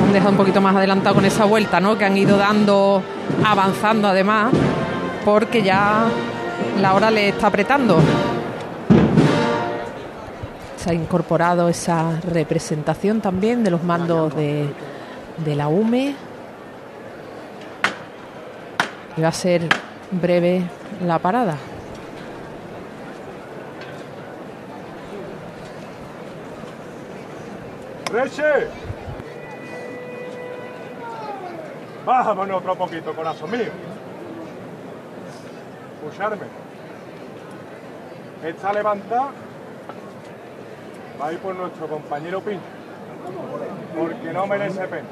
han dejado un poquito más adelantado con esa vuelta, ¿no? Que han ido dando, avanzando además, porque ya la hora le está apretando. Se ha incorporado esa representación también de los mandos de, de la UME. Y va a ser breve la parada. ¡Reche! Bájame otro poquito, corazón mío. Escucharme. Está levantada. Va a ir por nuestro compañero Pincho. Porque no merece pena.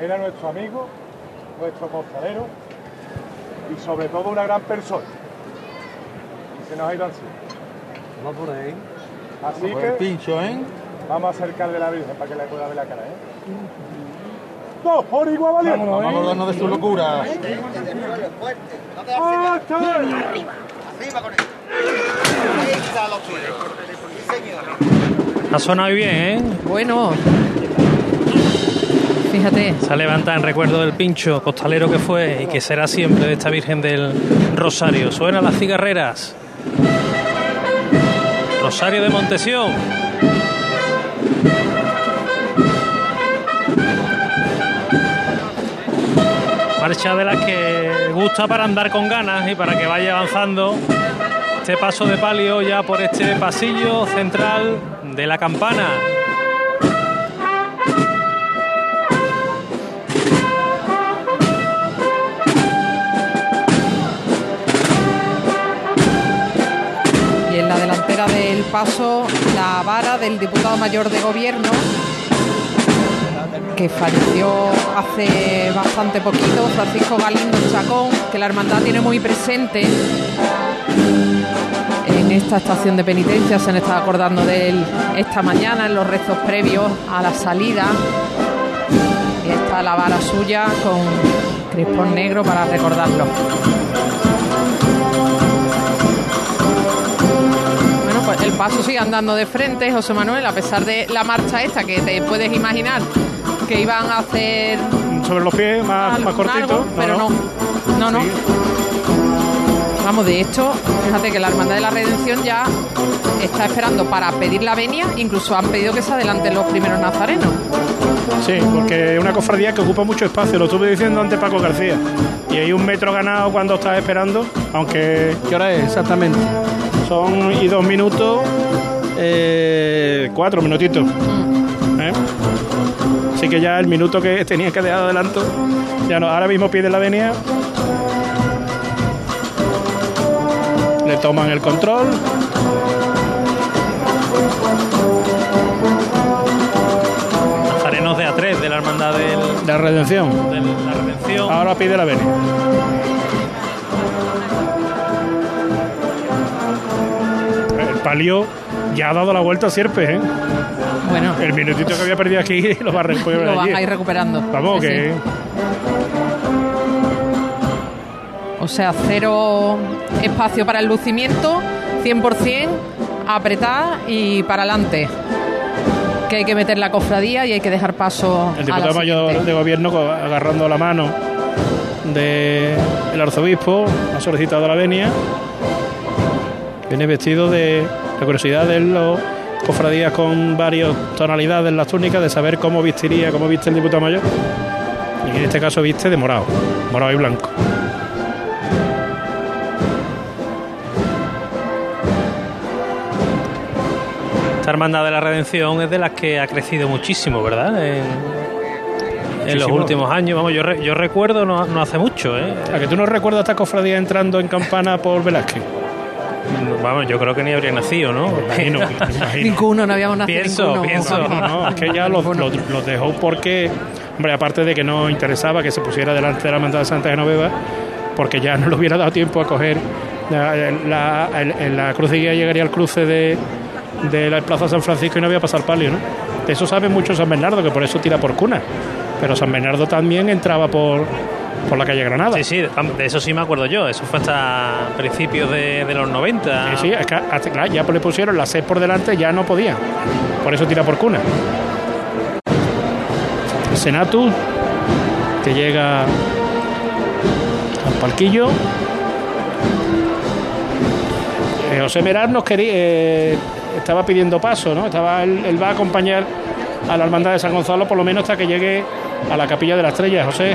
Era nuestro amigo, nuestro costalero y sobre todo una gran persona. Y se nos ha ido así. Va por ahí. Así Por que pincho, ¿eh? vamos a acercarle la Virgen para que le pueda ver la cara, ¿eh? Dos por igual valiente. Vamos a acordarnos de su locura. ¡Ah, chaval! Arriba con esto. Lo señor. Ha sonado bien, ¿eh? Bueno, fíjate, Se ha levantado en recuerdo del pincho costalero que fue y que será siempre de esta Virgen del Rosario. Suenan las cigarreras. Rosario de Montesión. Marcha de las que gusta para andar con ganas y para que vaya avanzando este paso de palio ya por este pasillo central de la campana. y en la delantera del paso la vara del diputado mayor de gobierno que falleció hace bastante poquito, Francisco Galindo Chacón, que la hermandad tiene muy presente en esta estación de penitencia, se han estado acordando de él esta mañana en los rezos previos a la salida. Y está la vara suya con crispón negro para recordarlo. Bueno, pues el paso sigue andando de frente, José Manuel, a pesar de la marcha esta que te puedes imaginar que iban a hacer Sobre los pies, más, algo más cortito. pero no, no, no. Sí. Vamos, de hecho, fíjate que la Hermandad de la Redención ya está esperando para pedir la venia, incluso han pedido que se adelanten los primeros nazarenos. Sí, porque es una cofradía que ocupa mucho espacio, lo estuve diciendo antes Paco García. Y hay un metro ganado cuando estás esperando, aunque ¿Qué hora es exactamente? son y dos minutos, eh, cuatro minutitos. ¿Eh? Así que ya el minuto que tenía que dejar de adelanto, ya no, ahora mismo pide la venia. Le toman el control. Nazarenos de A3 de la Hermandad del, La redención. de la Redención. Ahora pide la venia. El palio ya ha dado la vuelta a Sierpes, ¿eh? El minutito que había perdido aquí lo va a recuperar lo a ir recuperando. Vamos, Sí, que sí. O sea, cero espacio para el lucimiento, 100% apretar y para adelante. Que hay que meter la cofradía y hay que dejar paso el a la diputado mayor de gobierno agarrando la mano del arzobispo, ha solicitado la venia. Viene vestido de la curiosidad de los cofradías con varias tonalidades en las túnicas, de saber cómo vistiría, cómo viste el diputado mayor. Y en este caso viste de morado, morado y blanco. Esta Hermandad de la Redención es de las que ha crecido muchísimo, ¿verdad? En, en los últimos años. Vamos, yo, re- yo recuerdo no, no hace mucho, ¿eh? ¿A que tú no recuerdas esta cofradía entrando en campana por Velázquez? Vamos, yo creo que ni habría nacido, ¿no? Imagino, imagino. Ninguno, no habíamos nacido Pienso, ninguno. pienso. No, no, es que ya los, los- los dejó porque, hombre, aparte de que no interesaba que se pusiera delante de la hermandad de Santa Genoveva, porque ya no le hubiera dado tiempo a coger la, la, el- la cruz de guía llegaría al cruce de, de la Plaza San Francisco y no había pasar palio, ¿no? De eso sabe mucho San Bernardo, que por eso tira por cuna. Pero San Bernardo también entraba por, por la calle Granada. Sí, sí, de eso sí me acuerdo yo. Eso fue hasta principios de, de los 90. Sí, sí, es que hasta- claro, ya le pusieron las seis por delante, ya no podía. Por eso tira por cuna. Senatus, que llega al palquillo. Eh, José Merar nos quería, eh, estaba pidiendo paso, ¿no? Estaba, él, él va a acompañar a la hermandad de San Gonzalo por lo menos hasta que llegue a la capilla de la estrella, José.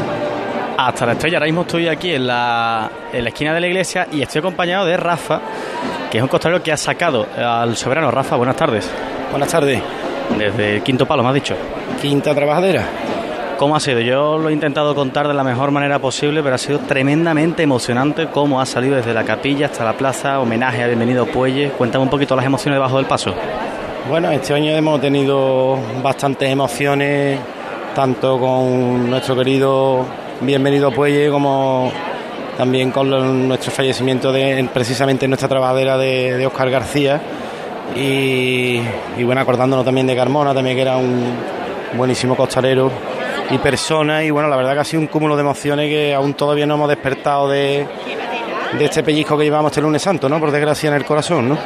Hasta la estrella, ahora mismo estoy aquí en la, en la esquina de la iglesia y estoy acompañado de Rafa, que es un costalero que ha sacado al soberano. Rafa, buenas tardes. Buenas tardes. Desde el quinto palo, me has dicho. Quinta trabajadera. ¿Cómo ha sido? Yo lo he intentado contar de la mejor manera posible, pero ha sido tremendamente emocionante cómo ha salido desde la capilla hasta la plaza, homenaje a Bienvenido Puelle. Cuéntame un poquito las emociones debajo del paso. Bueno, este año hemos tenido bastantes emociones, tanto con nuestro querido Bienvenido Puelle como también con nuestro fallecimiento de precisamente en nuestra trabajadera de, Oscar García y, bueno, acordándonos también de Carmona, también que era un buenísimo costalero y persona y bueno, la verdad que ha sido un cúmulo de emociones que aún todavía no hemos despertado de, de este pellizco que llevamos este lunes santo, ¿no? Por desgracia en el corazón, ¿no?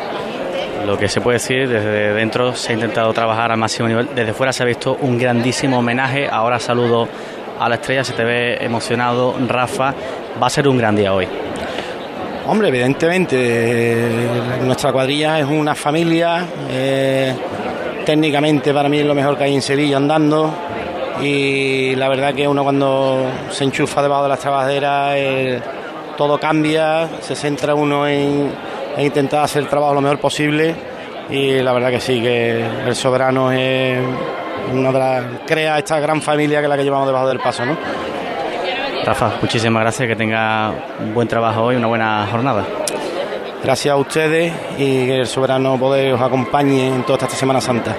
Lo que se puede decir, desde dentro se ha intentado trabajar al máximo nivel, desde fuera se ha visto un grandísimo homenaje. Ahora saludo a la estrella, se te ve emocionado, Rafa. Va a ser un gran día hoy. Hombre, evidentemente, nuestra cuadrilla es una familia. eh, técnicamente para mí es lo mejor que hay en Sevilla andando. Y la verdad que uno cuando se enchufa debajo de las trabajaderas, eh, todo cambia, se centra uno en, en intentar hacer el trabajo lo mejor posible. Y la verdad que sí, que el soberano es una de las, crea esta gran familia que es la que llevamos debajo del paso, ¿no? Rafa, muchísimas gracias, que tenga un buen trabajo hoy, una buena jornada. Gracias a ustedes y que el soberano poder os acompañe en toda esta Semana Santa.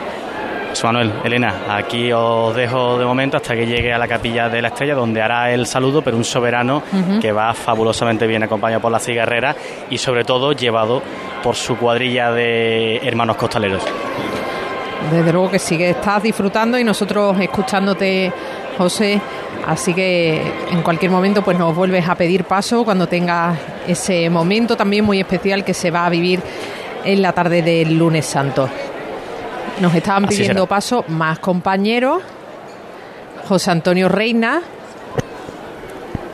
José Manuel, Elena, aquí os dejo de momento hasta que llegue a la capilla de la estrella, donde hará el saludo, pero un soberano que va fabulosamente bien acompañado por la cigarrera y sobre todo llevado por su cuadrilla de hermanos costaleros. Desde luego que sí, que estás disfrutando y nosotros escuchándote, José. Así que en cualquier momento pues nos vuelves a pedir paso cuando tengas ese momento también muy especial que se va a vivir en la tarde del lunes santo. Nos estaban pidiendo paso más compañeros. José Antonio Reina,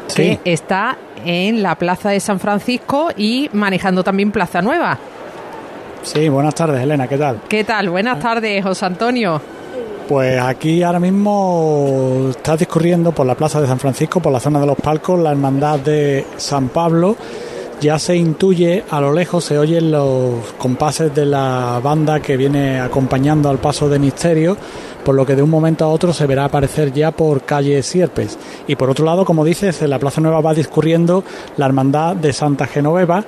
Sí. que está en la Plaza de San Francisco y manejando también Plaza Nueva. Sí, buenas tardes, Elena, ¿qué tal? ¿Qué tal? Buenas tardes, José Antonio. Pues aquí ahora mismo está discurriendo por la Plaza de San Francisco, por la zona de los palcos, la hermandad de San Pablo. Ya se intuye, a lo lejos se oyen los compases de la banda que viene acompañando al paso de Misterio, por lo que de un momento a otro se verá aparecer ya por calle Sierpes. Y por otro lado, como dices, en la Plaza Nueva va discurriendo la hermandad de Santa Genoveva,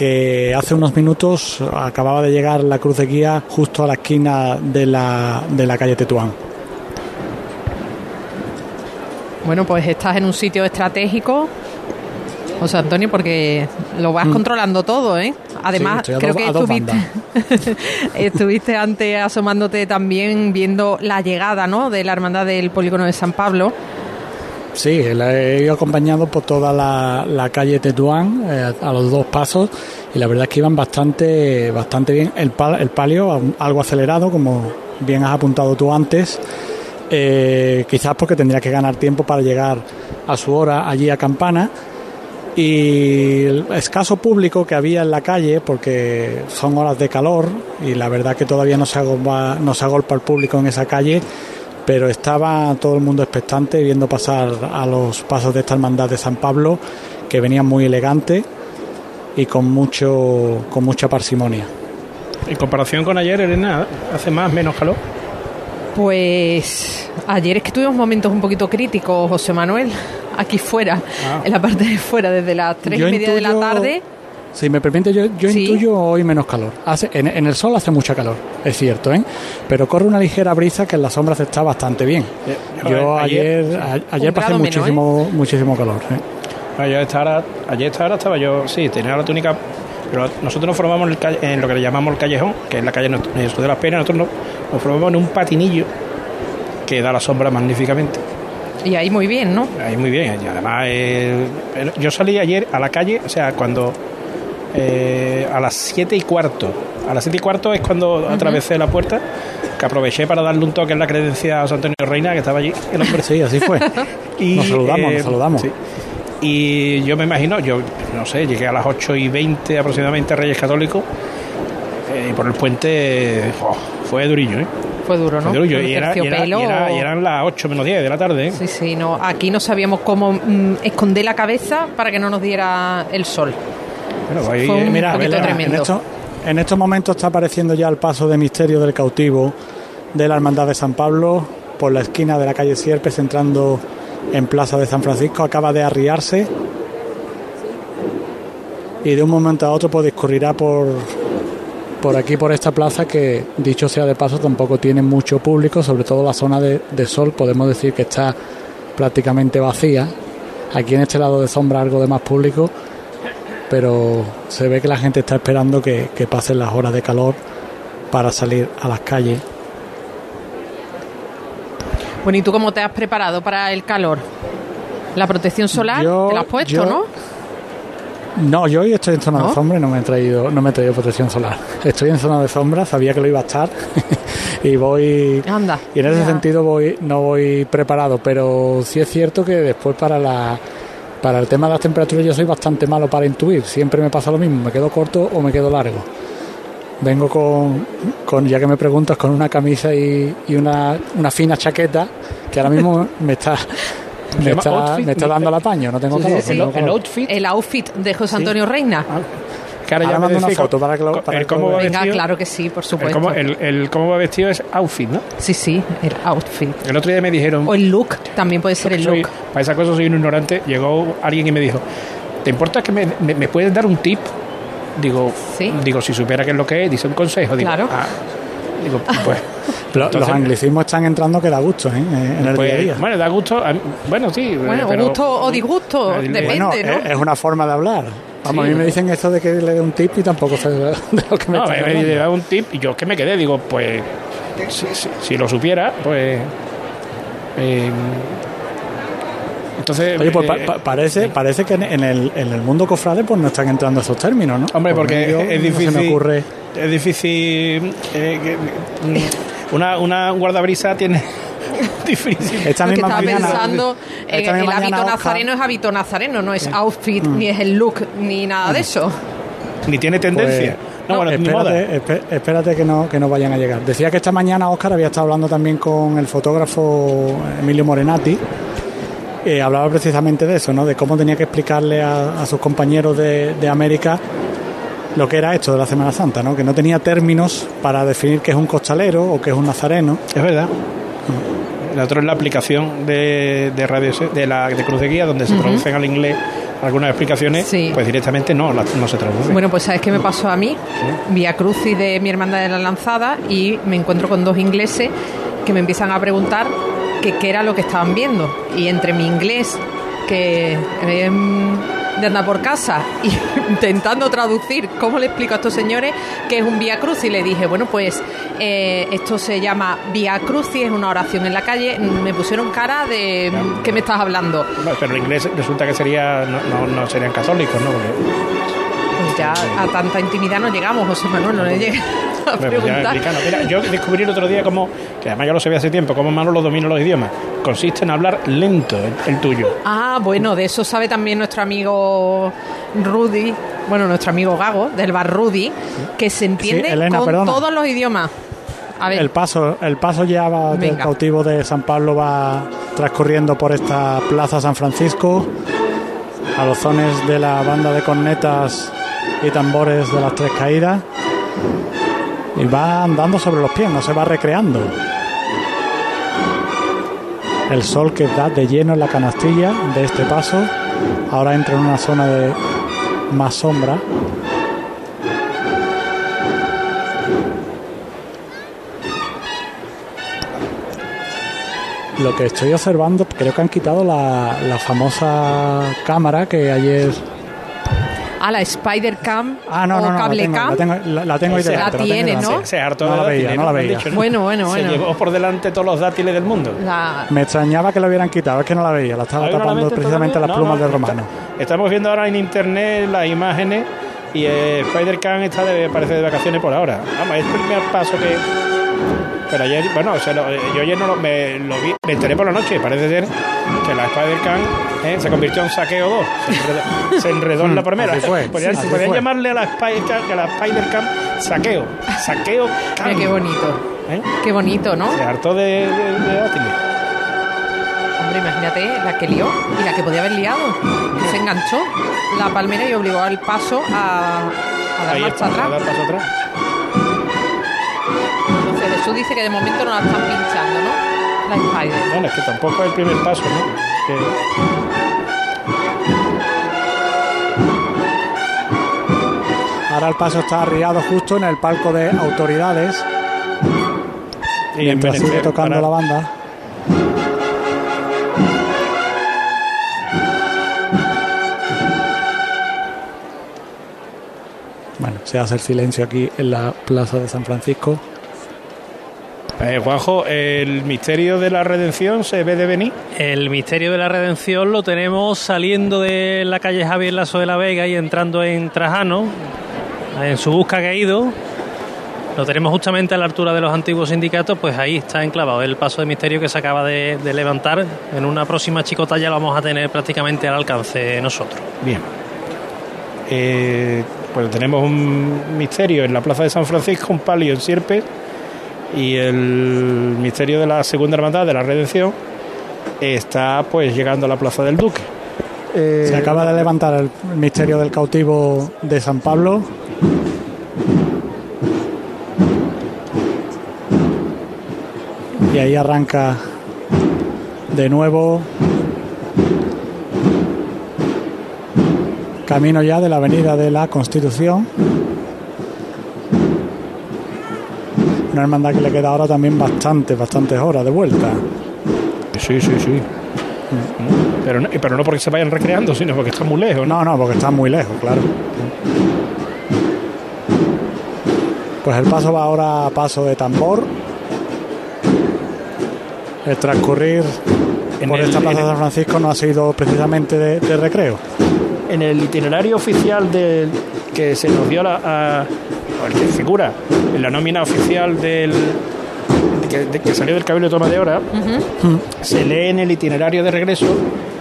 que hace unos minutos acababa de llegar la cruz de guía justo a la esquina de la, de la calle Tetuán. Bueno, pues estás en un sitio estratégico, José Antonio, porque lo vas controlando todo, ¿eh? Además, Sí, creo dos- que estuviste, estuviste antes asomándote también viendo la llegada, ¿no? De la hermandad del polígono de San Pablo. Sí, la he ido acompañado por toda la, calle Tetuán eh, a los dos pasos y la verdad es que iban bastante, bastante bien. El, el palio algo acelerado, como bien has apuntado tú antes, eh, quizás porque tendría que ganar tiempo para llegar a su hora allí a Campana. Y el escaso público que había en la calle, porque son horas de calor y la verdad que todavía no se agolpa, no se agolpa el público en esa calle, pero estaba todo el mundo expectante viendo pasar a los pasos de esta hermandad de San Pablo, que venían muy elegantes y con mucho con mucha parsimonia. En comparación con ayer, Elena, hace más, menos calor. Pues ayer es que tuvimos momentos un poquito críticos, José Manuel, aquí fuera, Ah. en la parte de fuera, desde las tres y media de la tarde. Si me permite, yo, yo Sí. intuyo hoy menos calor. Hace, en, en el sol hace mucha calor, es cierto, ¿eh? pero corre una ligera brisa que en las sombras está bastante bien. Yo ayer- ayer, a- ayer Un pasé menos, muchísimo, muchísimo calor. ¿eh? Ayer esta hora, ayer a esta hora estaba yo, sí, tenía la túnica, pero nosotros nos formamos en, el calle- en lo que le llamamos el callejón, que es la calle de las Penas, nosotros nos, nos formamos en un patinillo que da la sombra magníficamente. Y ahí muy bien, ¿no? Ahí muy bien, y además eh, yo salí ayer a la calle, o sea, cuando eh, a las siete y cuarto a las 7 y cuarto es cuando atravesé la puerta, que aproveché para darle un toque en la credencia a José Antonio Reina, que estaba allí. El hombre. Sí, así fue. Y, nos saludamos, eh, nos saludamos. sí. Y yo me imagino, yo no sé, llegué a las 8 y 20 aproximadamente a Reyes Católicos. eh, y por el puente oh, fue durillo, ¿eh? Fue duro, ¿no? Fue. Con Y, era- y era- terciopelo. y era- y eran las 8 menos 10 de la tarde, ¿eh? Sí, sí, no. Aquí no sabíamos cómo mm, esconder la cabeza para que no nos diera el sol. Bueno, ahí, Fue un Mira, poquito Belén, en, estos, en estos momentos está apareciendo ya el paso de misterio del cautivo de la Hermandad de San Pablo por la esquina de la calle Sierpes entrando en Plaza de San Francisco. Acaba de arriarse y de un momento a otro pues discurrirá por, por aquí, por esta plaza que, dicho sea de paso, tampoco tiene mucho público, sobre todo la zona de, de sol, podemos decir que está prácticamente vacía. Aquí en este lado de sombra algo de más público, pero se ve que la gente está esperando que, que pasen las horas de calor para salir a las calles. Bueno, ¿y tú cómo te has preparado para el calor? ¿La protección solar Yo- te la has puesto, yo- no? No, yo hoy estoy en zona ¿No? de sombra y no me he traído, no me he traído protección solar. Estoy en zona de sombra, sabía que lo iba a estar y voy Anda. y en ese ya. sentido voy no voy preparado, pero sí es cierto que después para la para el tema de las temperaturas yo soy bastante malo para intuir, siempre me pasa lo mismo, me quedo corto o me quedo largo. Vengo con, con ya que me preguntas, con una camisa y, y una, una fina chaqueta que ahora mismo me está me está, outfit, me está dando el apaño, no tengo Sí, calor. sí, no tengo el, outfit. El outfit de José Antonio Reina. Que ahora Ahora ya me una foto para que lo- para el cómo va. Venga, vestido. claro que sí, por el supuesto. cómo, el, el cómo va vestido es outfit, ¿no? Sí, sí, el outfit. El otro día me dijeron. O el look, también puede ser el soy- look. para esa cosa soy un ignorante. Llegó alguien y me dijo: ¿Te importa que me, me, me puedes dar un tip? Digo, Sí. digo, si supiera qué es lo que es, dice un consejo. Digo, Claro. ah, digo, pues. Entonces- los anglicismos están entrando que da gusto ¿eh? en el pues, día a día. Bueno, da gusto. Bueno, sí. Bueno, eh, o pero- gusto o disgusto, Eh, depende, Bueno, ¿no? es una forma de hablar. Vamos, Sí. a mí me dicen esto de que le dé un tip y tampoco sé de lo que me No, me, me da un tip y yo que me quedé, digo, pues si, si- si lo supiera, pues... eh, entonces... Oye, pues pa- eh, pa- parece, parece que en, el, en el mundo cofrade pues no están entrando esos términos, ¿no? Hombre, Por porque es no difícil... Se me ocurre... Es difícil... eh, que- mm, una, una guardabrisa tiene... difícil. Esta Lo que misma estaba mañana, pensando, en el hábito Oscar- nazareno es hábito nazareno, no es outfit, Mm. ni es el look, ni nada de eso. Ni tiene tendencia. Pues, no, bueno, ni moda. espérate, que no, que no vayan a llegar. Decía que esta mañana Oscar había estado hablando también con el fotógrafo Emilio Morenati. eh, hablaba precisamente de eso, ¿no? De cómo tenía que explicarle a, a sus compañeros de, de América lo que era esto de la Semana Santa, ¿no? Que no tenía términos para definir qué es un costalero o qué es un nazareno. Es verdad. El otro es la aplicación de, de radio de la de Cruz de Guía, donde se traducen al inglés algunas explicaciones, Sí. pues directamente no, no se traducen. Bueno, pues ¿sabes qué me pasó a mí? Vía Crucis de mi hermandad de la lanzada y me encuentro con dos ingleses que me empiezan a preguntar qué era lo que estaban viendo. Y entre mi inglés, que de andar por casa, y intentando traducir cómo le explico a estos señores que es un Vía Crucis, le dije, bueno, pues eh, esto se llama Vía Crucis, es una oración en la calle. Me pusieron cara de ¿qué me estás hablando? No, pero el inglés resulta que sería no, no, no serían católicos, ¿no? Porque, ya a tanta intimidad no llegamos, José Manuel, no le llegué a ya preguntar. Mira, yo descubrí el otro día como, que además ya lo sabía hace tiempo, cómo Manolo domina los idiomas. Consiste en hablar lento, el, el tuyo. Ah, bueno, de eso sabe también nuestro amigo Rudy, bueno, nuestro amigo Gago, del bar Rudy, que se entiende Sí, Elena, con perdona. todos los idiomas. A ver, El paso, el paso ya va del cautivo de San Pablo va transcurriendo por esta plaza San Francisco a los zones de la banda de cornetas y tambores de las tres caídas y va andando sobre los pies, no se va recreando. El sol que da de lleno en la canastilla de este paso ahora entra en una zona de más sombra Lo que estoy observando, creo que han quitado la, la famosa cámara que ayer. A la Spider Cam Ah, no, o no, no, la Cable tengo, Cam. la tengo, la, la tengo ahí Se- delante, la tiene. ¿no? Se, se hartó No de la veía, no la veía. dicho, Bueno, bueno, Se bueno. llevó por delante todos los dátiles del mundo. La- Me extrañaba que lo hubieran quitado, es que no la veía, la estaba ¿Hay una tapando precisamente todavía? las plumas no, de Romano. está- Estamos viendo ahora en internet las imágenes Y eh, Spider-Can está de, parece de vacaciones por ahora. Vamos, es el primer paso que. Pero ayer, bueno, o sea, lo- eh, yo ayer no lo, me, lo vi, me enteré por la noche. Parece ser que la Spider-Can eh, se convirtió en saqueo 2. Se enredó, se enredó en la primera. Así fue, Podrían, así podrían fue. llamarle a la la Spider-Can saqueo. Saqueo Can. Mira qué bonito. ¿Eh? Qué bonito, ¿no? Se hartó de, de. Hombre, imagínate la que lió y la que podía haber liado. Que se enganchó la palmera y obligó al paso a, a dar Ahí marcha está, a dar atrás. paso atrás. Jesús dice que de momento no la están pinchando, ¿no? La Spider. Bueno, es que tampoco es el primer paso, ¿no? Que- Ahora el paso está arriado justo en el palco de autoridades, y mientras en sigue tocando para- la banda. Bueno, se hace el silencio aquí en la plaza de San Francisco. Eh, Juanjo, el misterio de la redención se ve de venir. El misterio de la redención lo tenemos saliendo de la calle Javier Lazo de la Vega y entrando en Trajano, en su busca que ha ido. Lo tenemos justamente a la altura de los antiguos sindicatos, pues ahí está enclavado el paso de misterio que se acaba de, de levantar. En una próxima chicota ya lo vamos a tener prácticamente al alcance nosotros. Bien. Eh, pues tenemos un misterio en la plaza de San Francisco, un palio en Sierpes y el misterio de la segunda hermandad de la redención está pues llegando a la plaza del Duque. Eh, Se acaba de levantar el misterio del cautivo de San Pablo. Y ahí arranca de nuevo camino ya de la avenida de la Constitución. Una hermandad que le queda ahora también bastante, bastantes horas de vuelta. Sí, sí, sí. Pero no, pero no porque se vayan recreando, sino porque está muy lejos, ¿no? No, no, porque está muy lejos, claro. Pues el paso va ahora a paso de tambor. El transcurrir En por el- esta plaza de San Francisco no ha sido precisamente de, de recreo. En el itinerario oficial del que se nos dio la, a- figura en la nómina oficial del que, de- que salió del Cabildo de Toma de Hora, se lee en el itinerario de regreso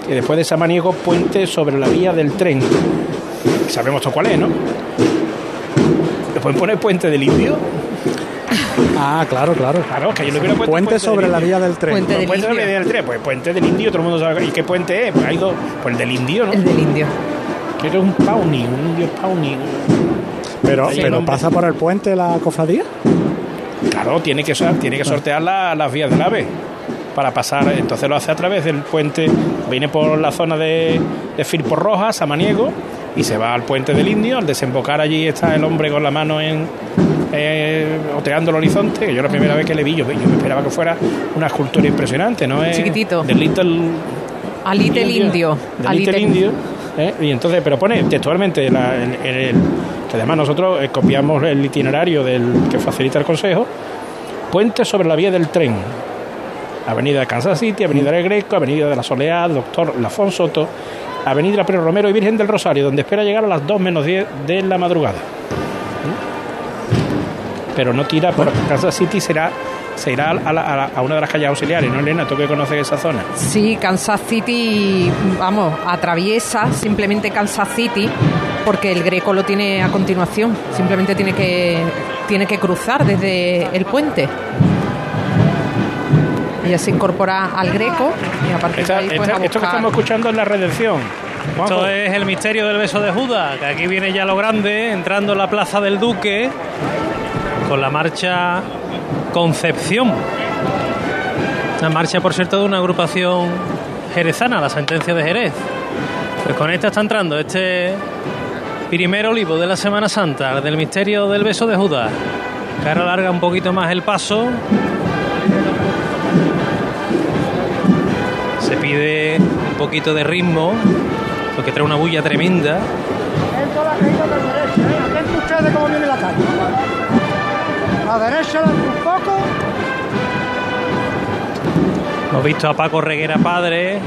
que después de Samaniego puente sobre la vía del tren. Sabemos todo cuál es, ¿no? ¿Le pueden poner puente del indio? Ah, claro, claro. Claro, que yo le hubiera puesto Puente sobre del la vía del tren. Puente Pues del puente sobre la indio. vía del tren, pues puente del indio, todo el mundo sabe. ¿Y qué puente es? Pues hay dos. Pues el del indio, ¿no? El del indio. Que es un pauni, un indio pauni. Pero, Sí, pero pasa por el puente la cofradía. Claro, tiene que, tiene que sortear la- las vías del AVE para pasar. Entonces lo hace a través del puente. Viene por la zona de, de Firpo Roja, Samaniego, y se va al puente del Indio. Al desembocar allí está el hombre con la mano en. eh, oteando el horizonte, que yo la primera vez que le vi, yo, yo me esperaba que fuera una escultura impresionante, ¿no? Es Chiquitito. Del Little Alite el indio. Del Little el Indio. ¿eh? Y entonces, pero pone textualmente la- en- en el- que además nosotros eh, copiamos el itinerario del que facilita el Consejo. Puente sobre la vía del tren. Avenida de Kansas City, Avenida del Greco, Avenida de la Soleá, Doctor Lafón Soto, Avenida Pedro Romero y Virgen del Rosario, donde espera llegar a las 2 menos 10 de la madrugada. ¿Mm? Pero no tira por Kansas City, será, se irá a, a una de las calles auxiliares, ¿no, Elena? Tú que conoces esa zona. Sí, Kansas City, vamos, atraviesa simplemente Kansas City porque el Greco lo tiene a continuación. Simplemente tiene que, tiene que cruzar desde el puente. Ella se incorpora al Greco y a partir Esta- de ahí pues, esta- a esto que estamos escuchando es la redención. Esto es el misterio del beso de Judas, que aquí viene ya lo grande, entrando en la plaza del Duque con la marcha Concepción. La marcha, por cierto, de una agrupación jerezana, la sentencia de Jerez. Pues con esta está entrando este primer olivo de la Semana Santa, del misterio del beso de Judas. Que ahora alarga un poquito más el paso. Se pide un poquito de ritmo, porque trae una bulla tremenda. Ustedes cómo viene la calle. La un poco. Hemos visto a Paco Reguera padre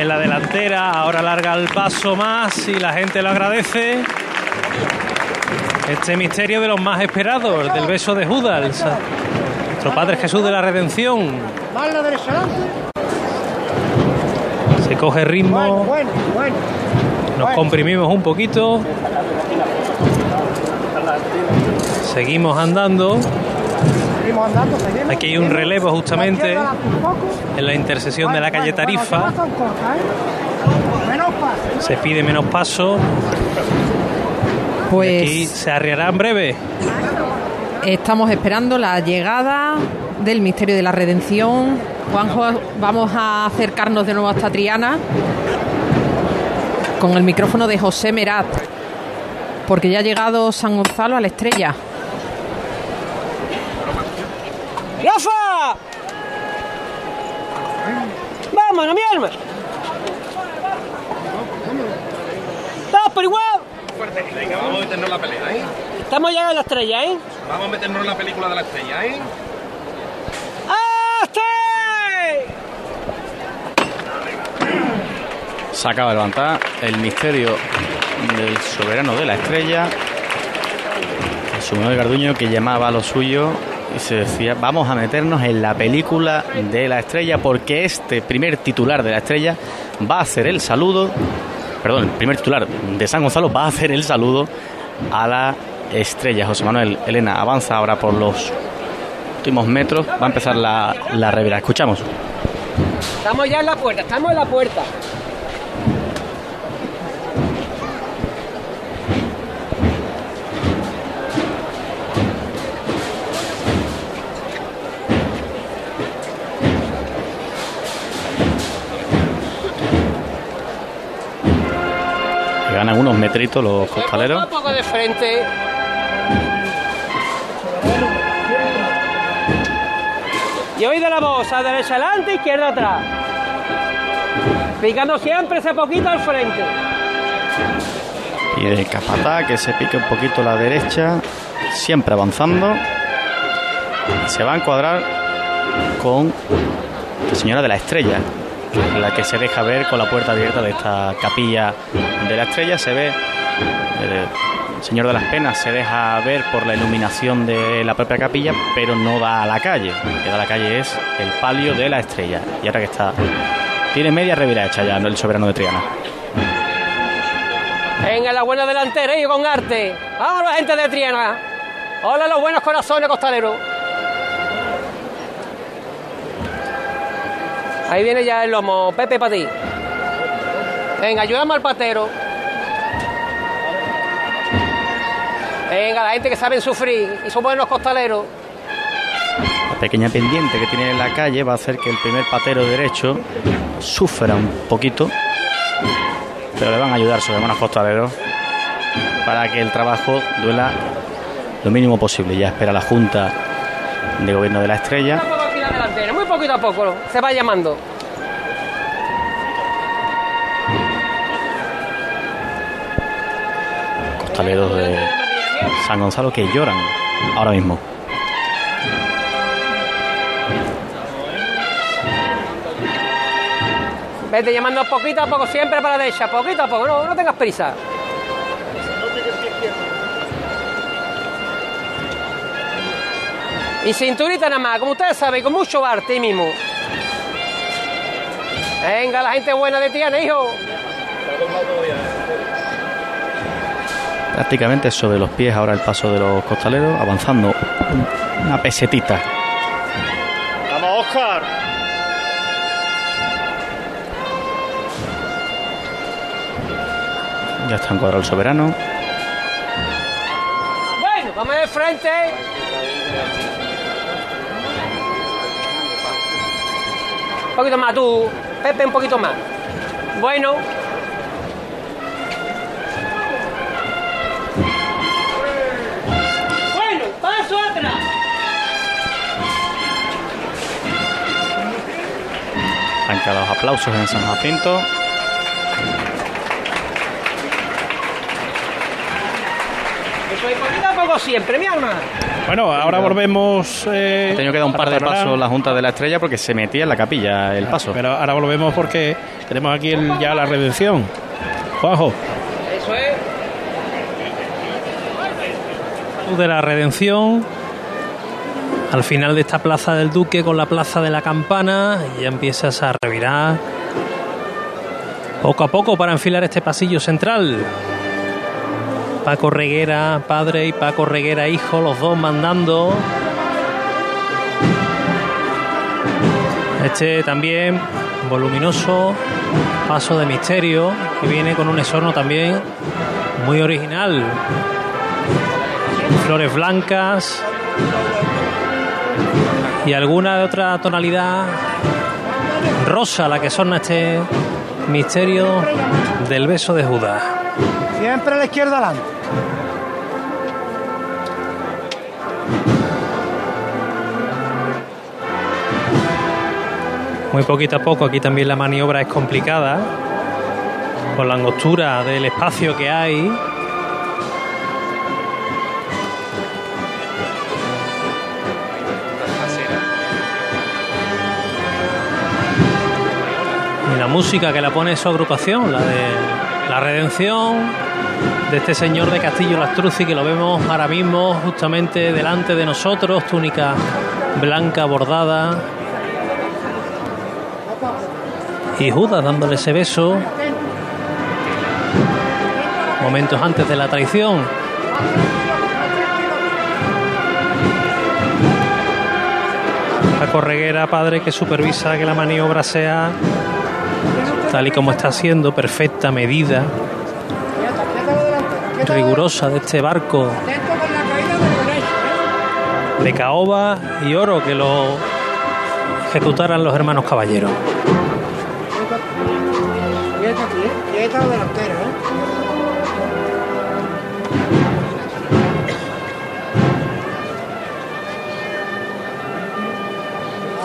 en la delantera, ahora larga el paso más y la gente lo agradece. Este misterio de los más esperados, del beso de Judas, nuestro Padre Jesús de la Redención. Se coge ritmo, nos comprimimos un poquito. Seguimos andando. Seguimos andando, seguimos. Aquí hay un relevo justamente en la intersección de la calle Tarifa. ¿eh? Se pide menos paso. Pues Aquí se arriará en breve. Estamos esperando la llegada del misterio de la redención. Juanjo, vamos a acercarnos de nuevo hasta Triana con el micrófono de José Merat, porque ya ha llegado San Gonzalo a la estrella. ¡Rafa! ¡Vámonos, mi alma! ¡Todos por igual! Venga, vamos a meternos en la pelea, ¿eh? Estamos llegando a la estrella, ¿eh? Vamos a meternos en la película de la estrella, ¿eh? ¡Hasta! Se acaba de levantar el misterio del soberano de la estrella, Jesús Manuel Garduño, que llamaba a lo suyo y se decía, vamos a meternos en la película de la estrella, porque este primer titular de la estrella va a hacer el saludo, perdón, el primer titular de San Gonzalo va a hacer el saludo a la estrella. José Manuel Elena avanza ahora por los últimos metros, va a empezar la, la revira. Escuchamos. Estamos ya en la puerta, estamos en la puerta. Metritos los costaleros. Un poco de frente. Y oído la voz, a derecha adelante, izquierda atrás. Picando siempre ese poquito al frente. Y de Capatá que se pique un poquito a la derecha, siempre avanzando. Y se va a encuadrar con la Señora de la Estrella, la que se deja ver con la puerta abierta de esta capilla de la Estrella. Se ve, eh, el Señor de las Penas se deja ver por la iluminación de la propia capilla, pero no da a la calle. Lo que da a la calle es el palio de la Estrella. Y ahora que está, tiene media revira hecha ya, el soberano de Triana. Venga, la buena delantera y con arte. Vamos, la gente de Triana. Hola, los buenos corazones costaleros. Ahí viene ya el lomo. Pepe, para ti. Venga, ayúdame al patero. Venga, la gente que saben sufrir y son buenos costaleros. La pequeña pendiente que tiene en la calle va a hacer que el primer patero derecho sufra un poquito, pero le van a ayudar sus hermanos costaleros para que el trabajo duela lo mínimo posible. Ya espera la Junta de Gobierno de la Estrella. Delantera, muy poquito a poco se va llamando. Costaleros de San Gonzalo que lloran ahora mismo. Vete llamando poquito a poco, siempre para la derecha, poquito a poco, no, no tengas prisa. Y cinturita nada más, como ustedes saben, con mucho arte mismo. Venga, la gente buena de Tiana, hijo. Prácticamente sobre los pies ahora el paso de los costaleros, avanzando una pesetita. ¡Vamos, Oscar! Ya está encuadrado el soberano. Bueno, vamos de frente. Poquito más, tú, Pepe, un poquito más. Bueno. Bueno, paso atrás. Han quedado los aplausos en San Jacinto. Siempre, mi alma. Bueno, ahora volvemos. eh, Ha tenido que dar un par de pasos la Junta de la Estrella porque se metía en la capilla el paso. Pero ahora volvemos porque tenemos aquí el- ya la redención. Juanjo. Eso es. de la Redención, al final de esta plaza del Duque con la plaza de la Campana, y ya empiezas a revirar poco a poco para enfilar este pasillo central. Paco Reguera, padre, y Paco Reguera, hijo, los dos mandando. Este también voluminoso paso de misterio que viene con un exorno también muy original. Flores blancas y alguna de otra tonalidad rosa la que son este misterio del beso de Judas. Siempre a la izquierda adelante. Muy poquito a poco, aquí también la maniobra es complicada, por la angostura del espacio que hay. Y la música que la pone su agrupación, la de la redención de este señor de Castillo Lastruzzi, que lo vemos ahora mismo justamente delante de nosotros, túnica blanca bordada, y Judas dándole ese beso. Momentos antes de la traición. Paco Reguera, padre que supervisa que la maniobra sea tal y como está siendo, perfecta medida, rigurosa de este barco de caoba y oro que lo ejecutaran los hermanos caballeros.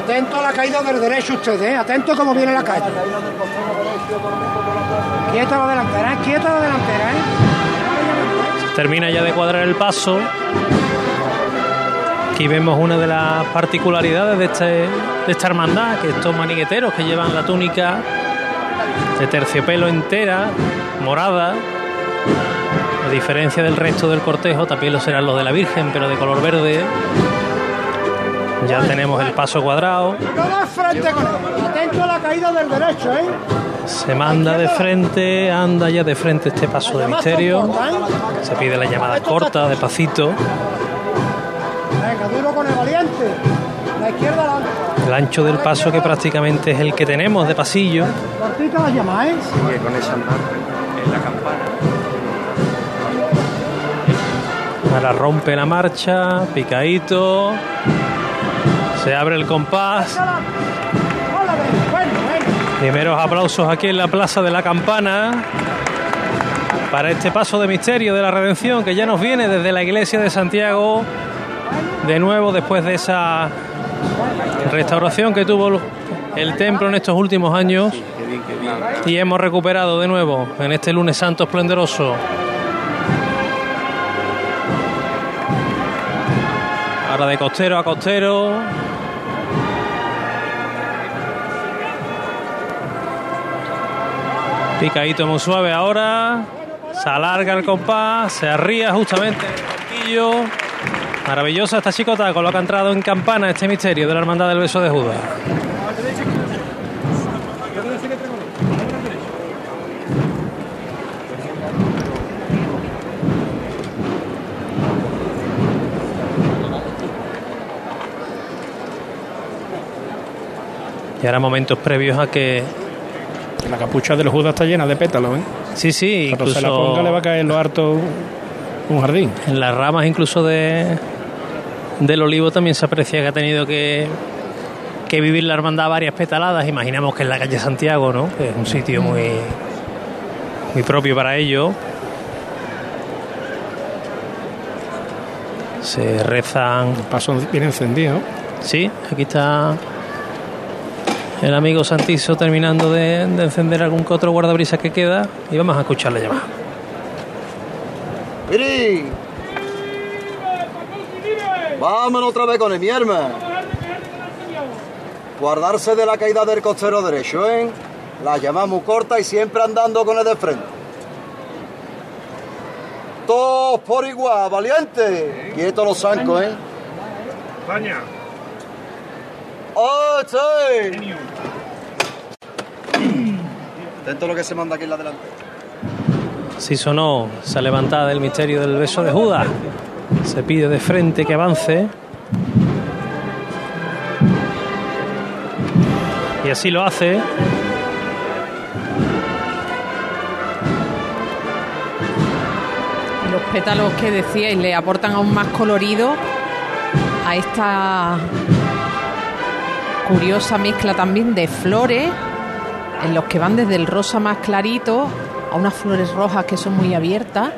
Atento a la caída del derecho ustedes, ¿eh? Atento como viene la calle. Quieta la delantera. Quieta la delantera, ¿eh? Termina ya de cuadrar el paso. Aquí vemos una de las particularidades de, este, de esta hermandad, que estos manigueteros que llevan la túnica de terciopelo entera, morada, a diferencia del resto del cortejo, también lo serán los de la Virgen, pero de color verde. Ya tenemos el paso cuadrado. Él. Atento a la caída del derecho, ¿eh? Se manda de frente, anda ya de frente este paso de misterio. Se pide la llamada corta, despacito. Venga, duro con el valiente. La izquierda adelante. El ancho del paso que prácticamente es el que tenemos de pasillo. Cortita la ¿eh? Sigue con esa andar en la campana. Ahora rompe la marcha, picadito. Se abre el compás. Primeros aplausos aquí en la Plaza de la Campana para este paso de misterio de la redención que ya nos viene desde la iglesia de Santiago. De nuevo, después de esa restauración que tuvo el templo en estos últimos años. Y hemos recuperado de nuevo en este lunes santo esplendoroso. Ahora de costero a costero. Picadito muy suave ahora. Se alarga el compás, se arría justamente el. Maravillosa esta chicota con lo que ha entrado en campana este misterio de la hermandad del beso de Judas. Y ahora momentos previos a que La capucha del Judas está llena de pétalos, ¿eh? Sí, sí, Cuando incluso se la ponga le va a caer lo harto un jardín. en las ramas incluso de del olivo también se aprecia que ha tenido que, que vivir la hermandad varias petaladas. Imaginamos que en la calle Santiago, ¿no? Que es un sitio muy, muy propio para ello. Se rezan. El paso bien encendido. Sí, aquí está el amigo Santizo terminando de, de encender algún que otro guardabrisas que queda y vamos a escuchar la llamada. ¡Miri! Vámonos otra vez con el mi arma. Guardarse de la caída del costero derecho, ¿eh? La llamamos corta y siempre andando con el de frente. Todos por igual, valiente. Quieto los zancos, ¿eh? España. ¡Oh, sí! Lo que se manda aquí en la delantera. Si sonó esa levantada del misterio del beso de Judas. Se pide de frente que avance. Y así lo hace. Los pétalos que decíais le aportan aún más colorido a esta curiosa mezcla también de flores, en los que van desde el rosa más clarito a unas flores rojas que son muy abiertas.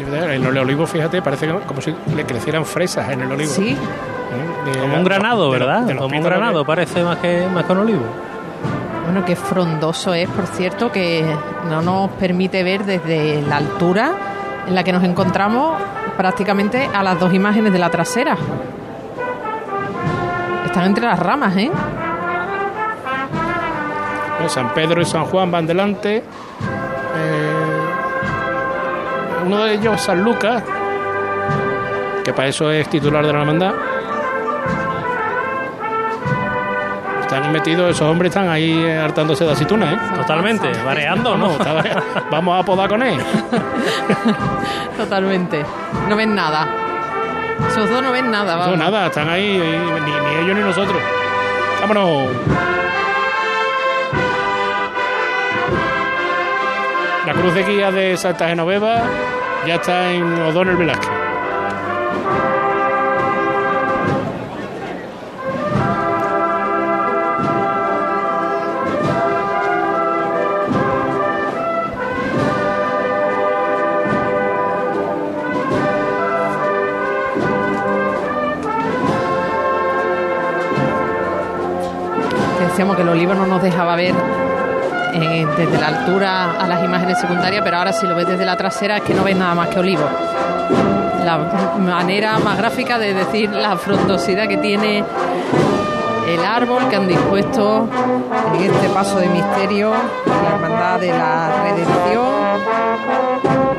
En el olivo, fíjate, parece que como si le crecieran fresas en el olivo. Sí. ¿Eh? De- Como un granado, ¿verdad? de Como un granado, parece más que, más que un olivo. Bueno, qué frondoso es, por cierto, que no nos permite ver desde la altura en la que nos encontramos prácticamente a las dos imágenes de la trasera. Están entre las ramas, ¿eh? San Pedro y San Juan van delante. Eh, uno de ellos, San Lucas, que para eso es titular de la hermandad. Están metidos, esos hombres están ahí eh, hartándose de aceitunas, ¿eh? Totalmente, vareando, ¿no? Vamos a podar con él. Totalmente. No ven nada. Esos dos no ven nada, No, vamos. nada, están ahí, ni ellos ni nosotros. Vámonos. La cruz de guía de Santa Genoveva ya está en O'Donnell Velázquez. Decíamos que el olivo no nos dejaba ver eh, desde la altura a las imágenes secundarias, pero ahora si lo ves desde la trasera es que no ves nada más que olivo. La manera más gráfica de decir la frondosidad que tiene el árbol que han dispuesto en este paso de misterio, la hermandad de la redención,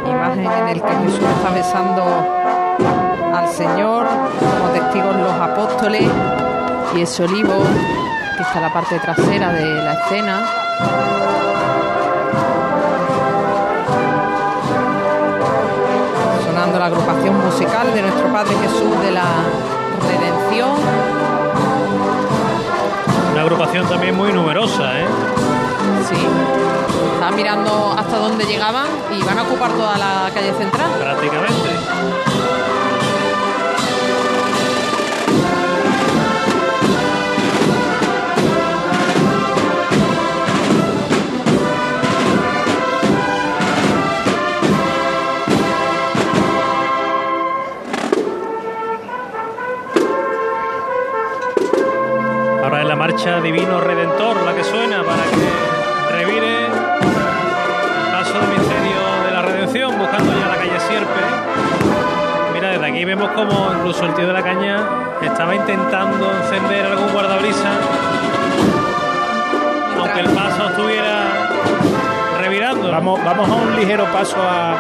imagen en el que Jesús está besando al Señor, como testigos los apóstoles, y ese olivo que está la parte trasera de la escena. Sonando la agrupación musical de nuestro Padre Jesús de la Redención. Una agrupación también muy numerosa, ¿eh? Sí. Estaban mirando hasta dónde llegaban y van a ocupar toda la calle central. Prácticamente. Marcha Divino Redentor la que suena para que revire el paso de misterio de la redención, buscando ya la calle Sierpe. Mira, desde aquí vemos como incluso el tío de la caña estaba intentando encender algún guardabrisa, aunque el paso estuviera revirando. Vamos, vamos a un ligero paso a,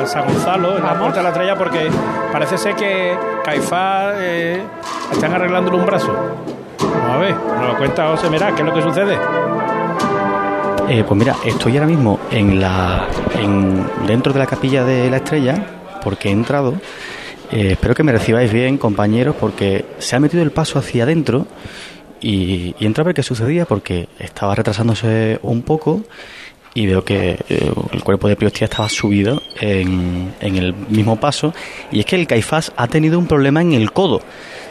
a San Gonzalo, en la puerta de la estrella, porque parece ser que Caifás eh, están arreglándole un brazo. A nos lo cuenta José Merá, ¿qué es lo que sucede? Eh, pues mira, estoy ahora mismo en la, en, dentro de la capilla de la estrella, porque he entrado. Eh, espero que me recibáis bien, compañeros, porque se ha metido el paso hacia adentro y, y entré a ver qué sucedía, porque estaba retrasándose un poco y veo que eh, el cuerpo de Priostía estaba subido en, en el mismo paso. Y es que el Caifás ha tenido un problema en el codo.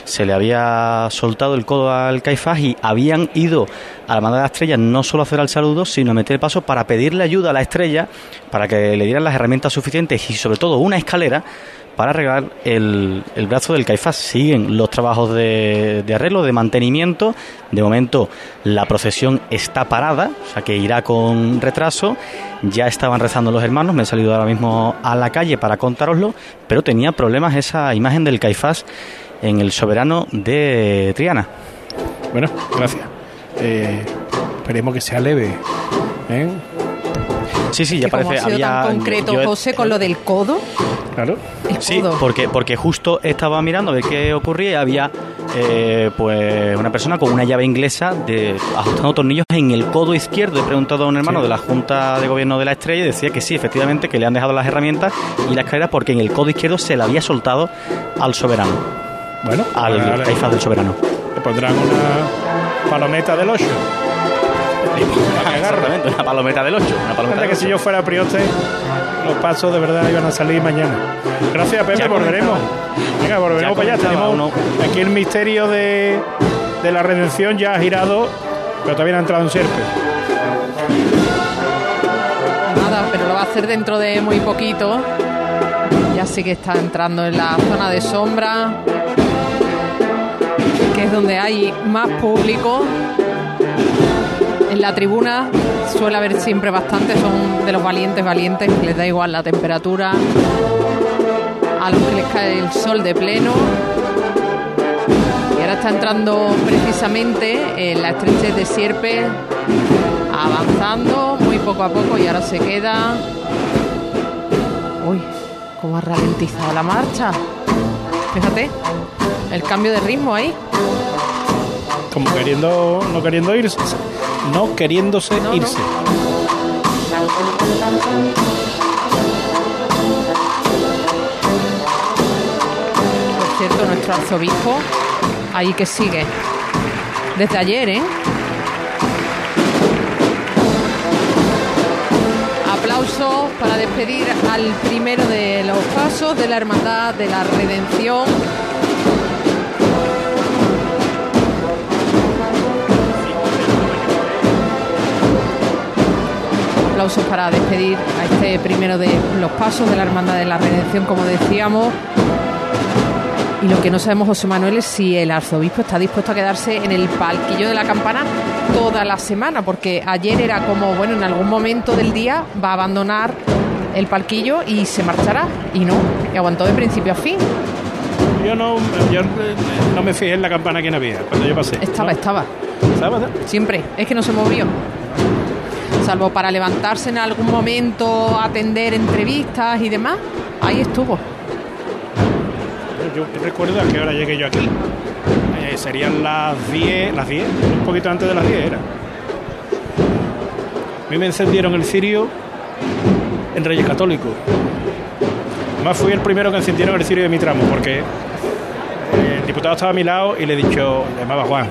Se le había soltado el codo al Caifás y habían ido a la Hermandad de la Estrella no solo a hacer el saludo, sino a meter paso para pedirle ayuda a la estrella, para que le dieran las herramientas suficientes y sobre todo una escalera para arreglar el, el brazo del Caifás. Siguen los trabajos de, de arreglo, de mantenimiento. De momento la procesión está parada, o sea que irá con retraso. Ya estaban rezando los hermanos, me he salido ahora mismo a la calle para contároslo, pero tenía problemas esa imagen del Caifás en el soberano de Triana. Bueno, gracias. Eh, esperemos que sea leve. ¿eh? Sí, sí, ya que como parece. ha sido había, tan concreto, yo- José, con lo del codo. Claro. Sí, codo. porque, porque justo estaba mirando a ver qué ocurría y había eh, pues una persona con una llave inglesa de ajustando tornillos en el codo izquierdo. He preguntado a un hermano Sí. de la Junta de Gobierno de la Estrella y decía que sí, efectivamente, que le han dejado las herramientas y las caderas porque en el codo izquierdo se le había soltado al soberano, Bueno, al caifás del soberano. Le pondrán una palometa del 8. Exactamente, una palometa del 8. Una palometa del que si 8. yo fuera prioste, los pasos de verdad iban a salir mañana. Gracias, Pepe, Ya volveremos. Venga, volveremos ya para allá. comentaba Tenemos uno. aquí el misterio de, de la redención ya ha girado, pero todavía no ha entrado en sierpe. Nada, pero lo va a hacer dentro de muy poquito. Sí que está entrando en la zona de sombra, que es donde hay más público. En la tribuna suele haber siempre bastante, son de los valientes valientes, les da igual la temperatura, a los que les cae el sol de pleno. Y ahora está entrando precisamente en la estrechez de Sierpe, avanzando muy poco a poco y ahora se queda. Cómo ha ralentizado la marcha. Fíjate, el cambio de ritmo ahí. Como queriendo, no queriendo irse. No queriéndose No, no. irse. Por cierto, nuestro arzobispo, ahí que sigue. Desde ayer, ¿eh? Aplausos para despedir al primero de los pasos de la Hermandad de la Redención. Aplausos para despedir a este primero de los pasos de la Hermandad de la Redención, como decíamos. Y lo que no sabemos, José Manuel, es si el arzobispo está dispuesto a quedarse en el palquillo de la campana toda la semana, porque ayer era como, bueno, en algún momento del día va a abandonar el palquillo y se marchará. Y no, y aguantó de principio a fin. Yo no, yo no me fijé en la campana quién había cuando yo pasé. Estaba, ¿no? estaba. ¿Estaba? Siempre. Es que no se movió. Salvo para levantarse en algún momento, atender entrevistas y demás. Ahí estuvo. Yo recuerdo a qué hora llegué yo aquí. Eh, serían las 10, las 10, un poquito antes de las 10 era. A mí me encendieron el cirio en Reyes Católicos. Además fui el primero que encendieron el cirio de mi tramo, porque el diputado estaba a mi lado y le he dicho, le llamaba Juan.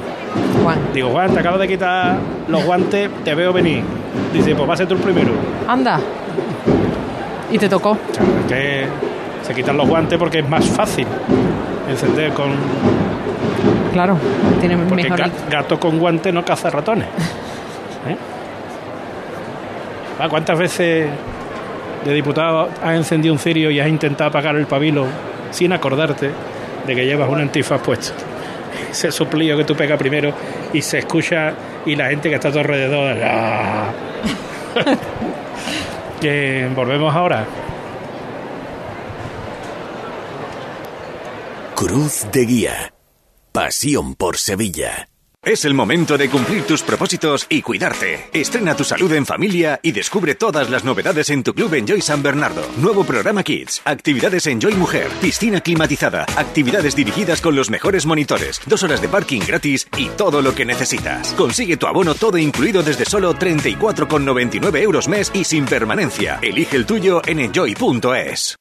Juan. Digo, Juan, te acabo de quitar los guantes, te veo venir. Dice, pues va a ser tú el primero. Anda. Y te tocó. O sea, es que se quitan los guantes porque es más fácil encender con... Claro, tiene Porque mejor. ga- gato con guante no caza ratones. ¿Eh? Ah, ¿Cuántas veces de diputado has encendido un cirio y has intentado apagar el pabilo sin acordarte de que llevas un antifaz puesto? Ese suplío que tú pegas primero y se escucha y la gente que está a tu alrededor... ¡ah! que volvemos ahora. Cruz de Guía. Pasión por Sevilla. Es el momento de cumplir tus propósitos y cuidarte. Estrena tu salud en familia y descubre todas las novedades en tu club Enjoy San Bernardo. Nuevo programa Kids, actividades Enjoy Mujer, piscina climatizada, actividades dirigidas con los mejores monitores, dos horas de parking gratis y todo lo que necesitas. Consigue tu abono todo incluido desde solo 34,99 euros mes y sin permanencia. Elige el tuyo en enjoy.es.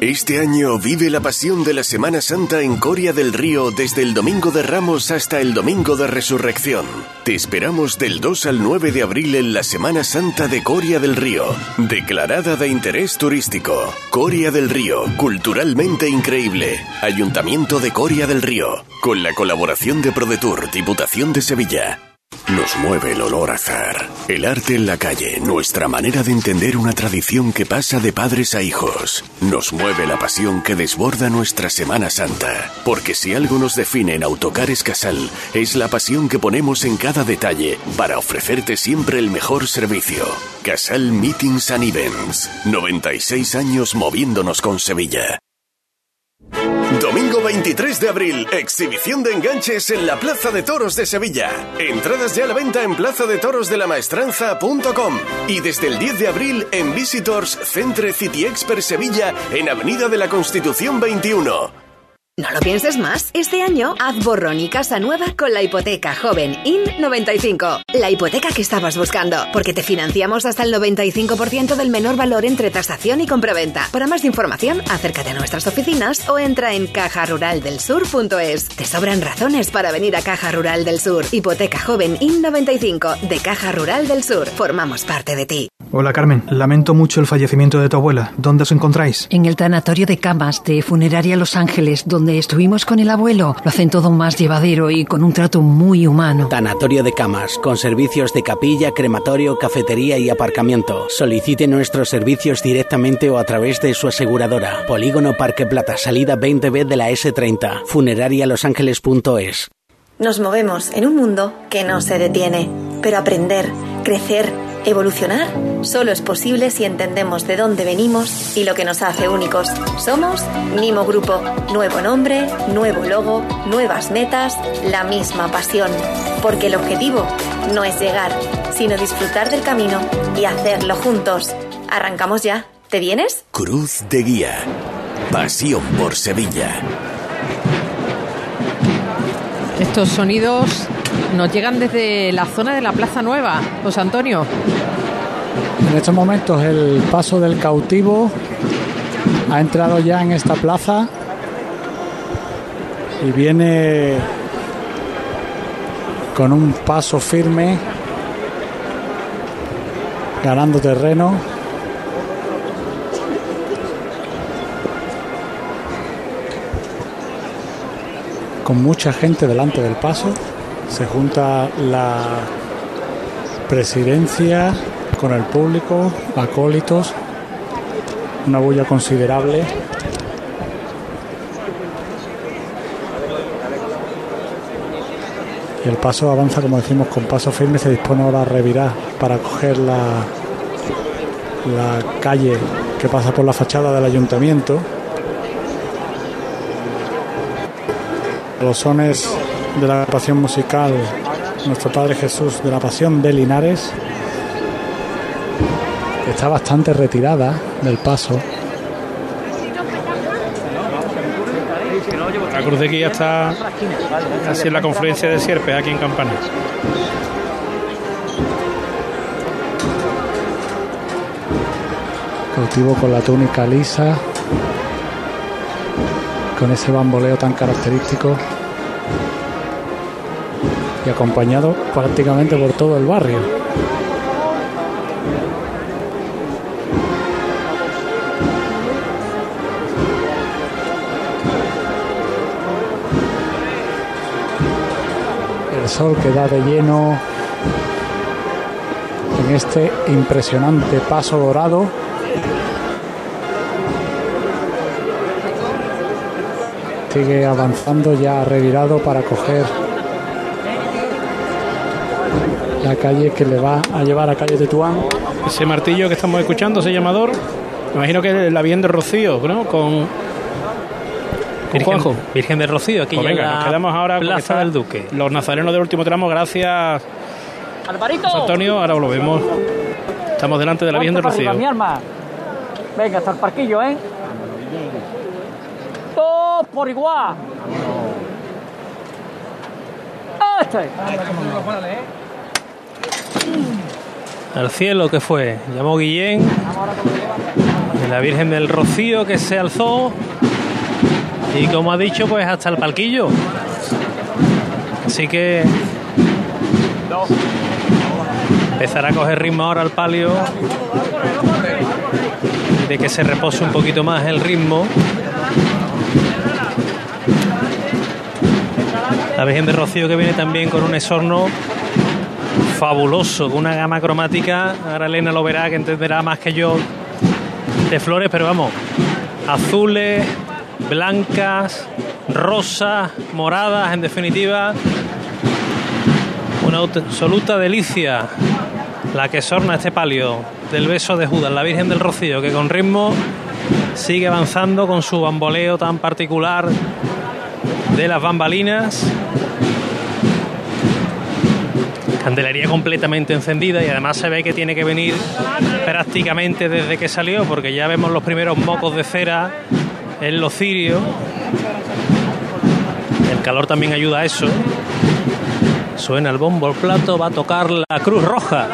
Este año vive la pasión de la Semana Santa en Coria del Río desde el Domingo de Ramos hasta el Domingo de Resurrección. Te esperamos del 2 al 9 de abril en la Semana Santa de Coria del Río, declarada de interés turístico. Coria del Río, culturalmente increíble. Ayuntamiento de Coria del Río, con la colaboración de ProDetour, Diputación de Sevilla. Nos mueve el olor azar, el arte en la calle, nuestra manera de entender una tradición que pasa de padres a hijos. Nos mueve la pasión que desborda nuestra Semana Santa, porque si algo nos define en Autocares Casal es la pasión que ponemos en cada detalle para ofrecerte siempre el mejor servicio. Casal Meetings and Events, 96 años moviéndonos con Sevilla. Domingo 23 de abril, exhibición de enganches en la Plaza de Toros de Sevilla. Entradas ya a la venta en plazadetorosdelamaestranza.com y desde el 10 de abril en Visitors Centre City Expert Sevilla en Avenida de la Constitución 21. No lo pienses más. Este año haz borrón y casa nueva con la hipoteca joven IN95. La hipoteca que estabas buscando, porque te financiamos hasta el 95% del menor valor entre tasación y compraventa. Para más información, acércate a nuestras oficinas o entra en cajaruraldelsur.es. Te sobran razones para venir a Caja Rural del Sur. Hipoteca joven IN95 de Caja Rural del Sur. Formamos parte de ti. Hola Carmen, lamento mucho el fallecimiento de tu abuela. ¿Dónde os encontráis? En el tanatorio de camas de Funeraria Los Ángeles, donde estuvimos con el abuelo. Lo hacen todo más llevadero y con un trato muy humano. Tanatorio de camas, con servicios de capilla, crematorio, cafetería y aparcamiento. Solicite nuestros servicios directamente o a través de su aseguradora. Polígono Parque Plata, salida 20B de la S30. Funerarialosangeles.es. Nos movemos en un mundo que no se detiene, pero aprender, crecer, Evolucionar solo es posible si entendemos de dónde venimos y lo que nos hace únicos. Somos Mimo Grupo. Nuevo nombre, nuevo logo, nuevas metas, la misma pasión. Porque el objetivo no es llegar, sino disfrutar del camino y hacerlo juntos. Arrancamos ya. ¿Te vienes? Cruz de Guía. Pasión por Sevilla. Estos sonidos nos llegan desde la zona de la Plaza Nueva, José Antonio. En estos momentos el paso del cautivo ha entrado ya en esta plaza y viene con un paso firme, ganando terreno. Con mucha gente delante del paso se junta la presidencia con el público, acólitos, una bulla considerable. Y el paso avanza, como decimos, con paso firme, se dispone ahora a revirar para coger la, la calle que pasa por la fachada del ayuntamiento. Los sones de la pasión musical Nuestro Padre Jesús de la Pasión de Linares está bastante retirada del paso. La cruz de guía está casi en la confluencia de Sierpe, aquí en Campana. Cautivo con la túnica lisa, con ese bamboleo tan característico y acompañado prácticamente por todo el barrio. El sol que da de lleno en este impresionante paso dorado. Sigue avanzando ya revirado para coger la calle que le va a llevar a calle Tetuán. Ese martillo que estamos escuchando, ese llamador, me imagino que la bien de Rocío, ¿no? Con, Virgen, Virgen de Rocío, aquí pues ya venga, nos quedamos ahora con Plaza esta- del Duque. Los nazarenos del último tramo, gracias Alvarito. José Antonio, ahora lo vemos. Estamos delante de la Virgen de Rocío. arriba, mi arma. Venga, hasta el parquillo, ¿eh? Todos por igual. Este. Al cielo que fue, llamó Guillén, de la Virgen del Rocío que se alzó y como ha dicho, pues hasta el palquillo. Así que empezará a coger ritmo ahora el palio, de que se repose un poquito más el ritmo. La Virgen de Rocío que viene también con un esorno fabuloso, con una gama cromática. Ahora Elena lo verá, que entenderá más que yo de flores, pero vamos, azules, blancas, rosas, moradas, en definitiva, una absoluta delicia la que sorna este palio del beso de Judas, la Virgen del Rocío, que con ritmo sigue avanzando con su bamboleo tan particular de las bambalinas. Candelería completamente encendida y además se ve que tiene que venir prácticamente desde que salió porque ya vemos los primeros mocos de cera en los cirios. El calor también ayuda a eso. Suena el bombo, el plato, va a tocar la Cruz Roja.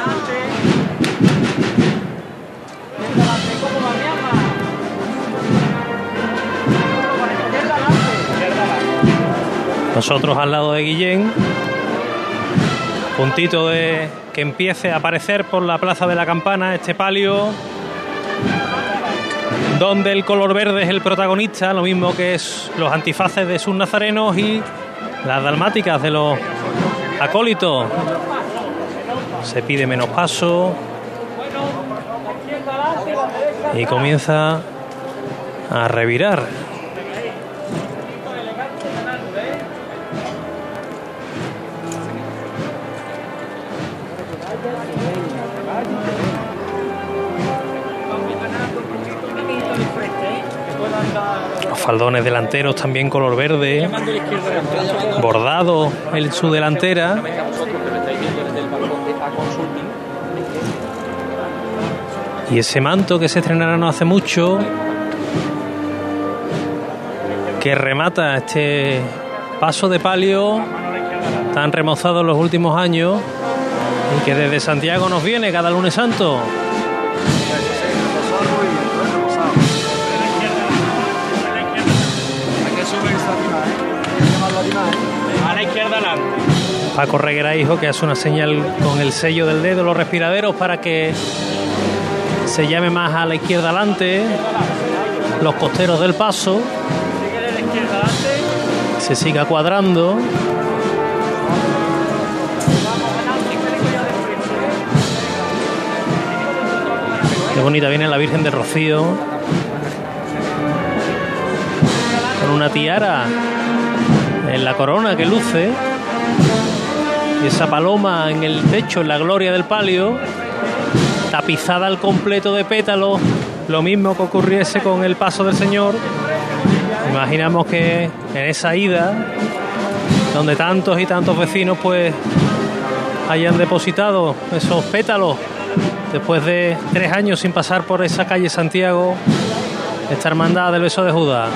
Nosotros al lado de Guillén, puntito de que empiece a aparecer por la plaza de la campana este palio, donde el color verde es el protagonista, lo mismo que es los antifaces de sus nazarenos y las dalmáticas de los acólitos. Se pide menos paso y comienza a revirar. Faldones delanteros también color verde, bordado en su delantera. Y ese manto que se estrenará no hace mucho, que remata este paso de palio tan remozado en los últimos años y que desde Santiago nos viene cada lunes santo. Paco Reguera Hijo que hace una señal con el sello del dedo, los respiraderos para que se llame más a la izquierda adelante, los costeros del paso, se siga cuadrando. Qué bonita viene la Virgen de Rocío. Con una tiara en la corona que luce. Y esa paloma en el techo, en la gloria del palio. Tapizada al completo de pétalos. Lo mismo que ocurriese con el paso del Señor. Imaginamos que en esa ida, donde tantos y tantos vecinos pues hayan depositado esos pétalos después de tres años sin pasar por esa calle Santiago, esta hermandad del beso de Judas.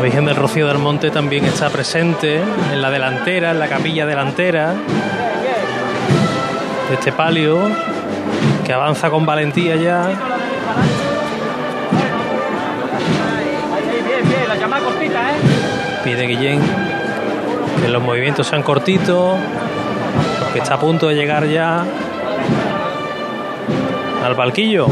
La Virgen del Rocío del Monte también está presente en la delantera, en la capilla delantera de este palio que avanza con valentía ya. Pide Guillén que los movimientos sean cortitos, que está a punto de llegar ya al palquillo.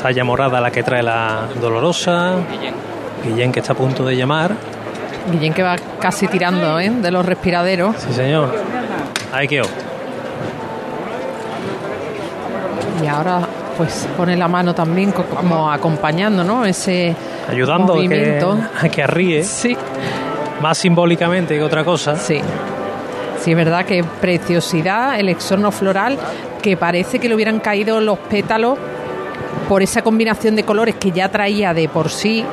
Saya morada la que trae la dolorosa. Guillén que está a punto de llamar. Guillén que va casi tirando ¿eh? de los respiraderos. Sí, señor. Ahí quedó. Y ahora pues pone la mano también co- como acompañando, ¿no? Ese Ayudando a que, movimiento. a que arríe. Sí. Más simbólicamente que otra cosa. Sí. Sí, es verdad que preciosidad, el exorno floral, que parece que le hubieran caído los pétalos por esa combinación de colores que ya traía de por sí,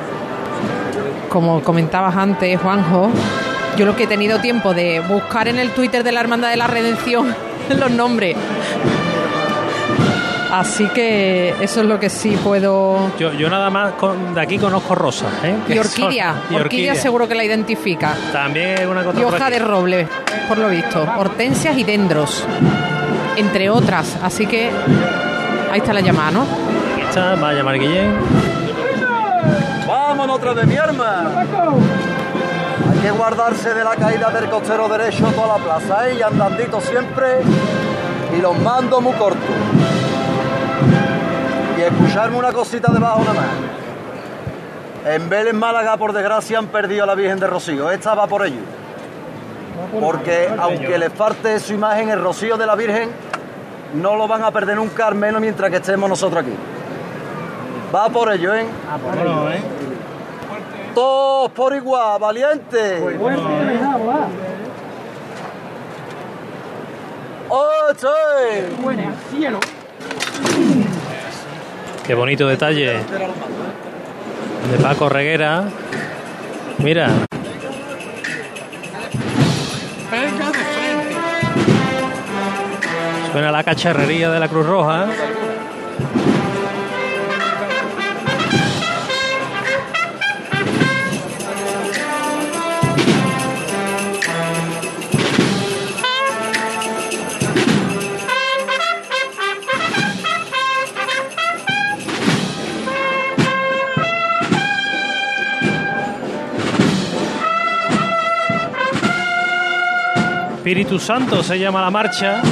como comentabas antes, Juanjo. Yo lo que he tenido tiempo de buscar en el Twitter de la Hermandad de la Redención los nombres. Así que eso es lo que sí puedo. Yo, yo nada más con- de aquí conozco rosas. ¿eh? Y orquídea, y orquídea seguro que la identifica. También es una cosa Y hoja de roble, por lo visto. Hortensias y dendros, entre otras. Así que ahí está la llamada, ¿no? Está, va a. ¡Vámonos otra de mi arma! Hay que guardarse de la caída del costero derecho toda la plaza, ¿eh? Y andandito siempre y los mando muy cortos. Y escucharme una cosita debajo nada más. En Vélez, Málaga, por desgracia, han perdido a la Virgen de Rocío. Esta va por ello. porque aunque les falte su imagen, el rocío de la Virgen, no lo van a perder nunca, al menos mientras que estemos nosotros aquí. Va por ello, ¿eh? Todos por igual, valiente. ¡Oye! cielo. Qué bonito detalle de Paco Reguera. Mira, suena la cacharrería de la Cruz Roja. Espíritu Santo se llama la marcha,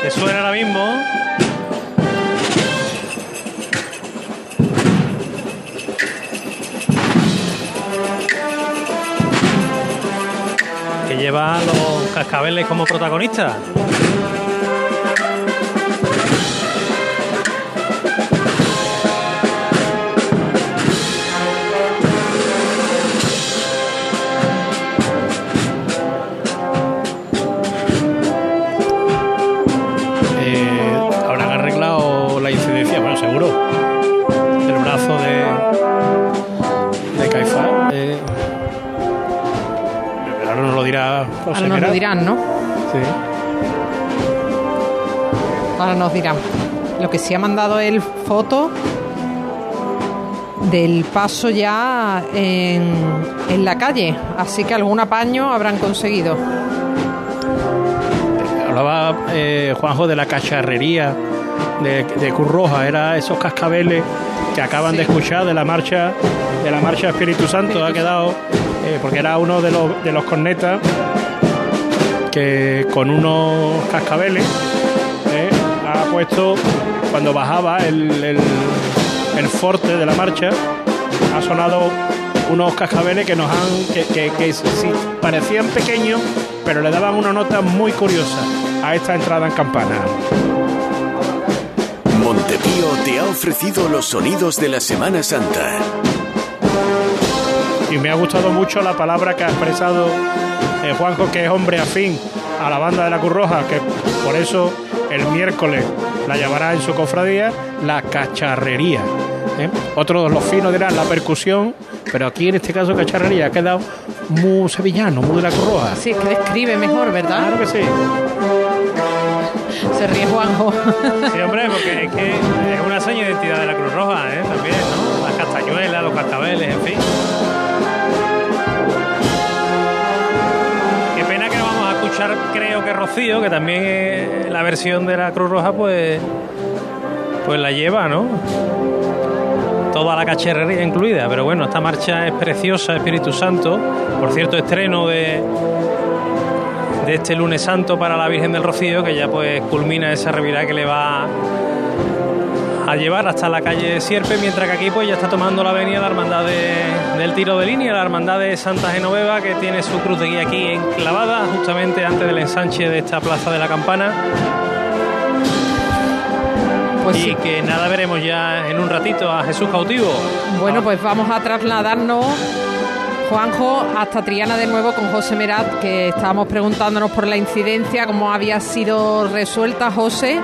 que suena ahora mismo. Que lleva a los cascabeles como protagonistas. Ahora nos lo dirán, ¿no? Sí. Ahora nos dirán. Lo que sí ha mandado el foto del paso ya en, en la calle. Así que algún apaño habrán conseguido. Hablaba eh, Juanjo de la cacharrería de, de Cruz Roja, era esos cascabeles que acaban de escuchar de la marcha de la marcha Espíritu Santo, ha quedado eh, porque era uno de los de los cornetas que con unos cascabeles eh, ha puesto cuando bajaba el, el, el forte de la marcha ha sonado unos cascabeles que nos han que, que- que sí, parecían pequeños pero le daban una nota muy curiosa a esta entrada en campana Montepío te ha ofrecido los sonidos de la Semana Santa. y me ha gustado mucho la palabra que ha expresado eh, Juanjo que es hombre afín a la banda de la Cruz Roja que por eso el miércoles la llamará en su cofradía la cacharrería ¿eh? otros los finos dirán la percusión pero aquí en este caso cacharrería ha quedado muy sevillano muy de la Cruz Roja Sí, es que describe mejor, ¿verdad? Claro que sí. Se ríe Juanjo. Sí, hombre, porque es que es una seña de identidad de la Cruz Roja, ¿eh? También, ¿no? Las castañuelas, los cascabeles, en fin. Creo que Rocío, que también es la versión de la Cruz Roja, pues, pues la lleva, ¿no? Toda la cacharrería incluida, pero bueno, esta marcha es preciosa, Espíritu Santo. Por cierto, estreno de, de este lunes santo para la Virgen del Rocío, que ya pues culmina esa revirada que le va a llevar hasta la calle Sierpe, mientras que aquí pues ya está tomando la avenida la hermandad de- del tiro de línea, la hermandad de Santa Genoveva, que tiene su cruz de guía aquí enclavada, justamente antes del ensanche de esta plaza de la campana. Pues y sí. que nada veremos ya en un ratito a Jesús cautivo. Bueno, pues vamos a trasladarnos, Juanjo, hasta Triana de nuevo con José Merat, que estábamos preguntándonos por la incidencia, cómo había sido resuelta, José.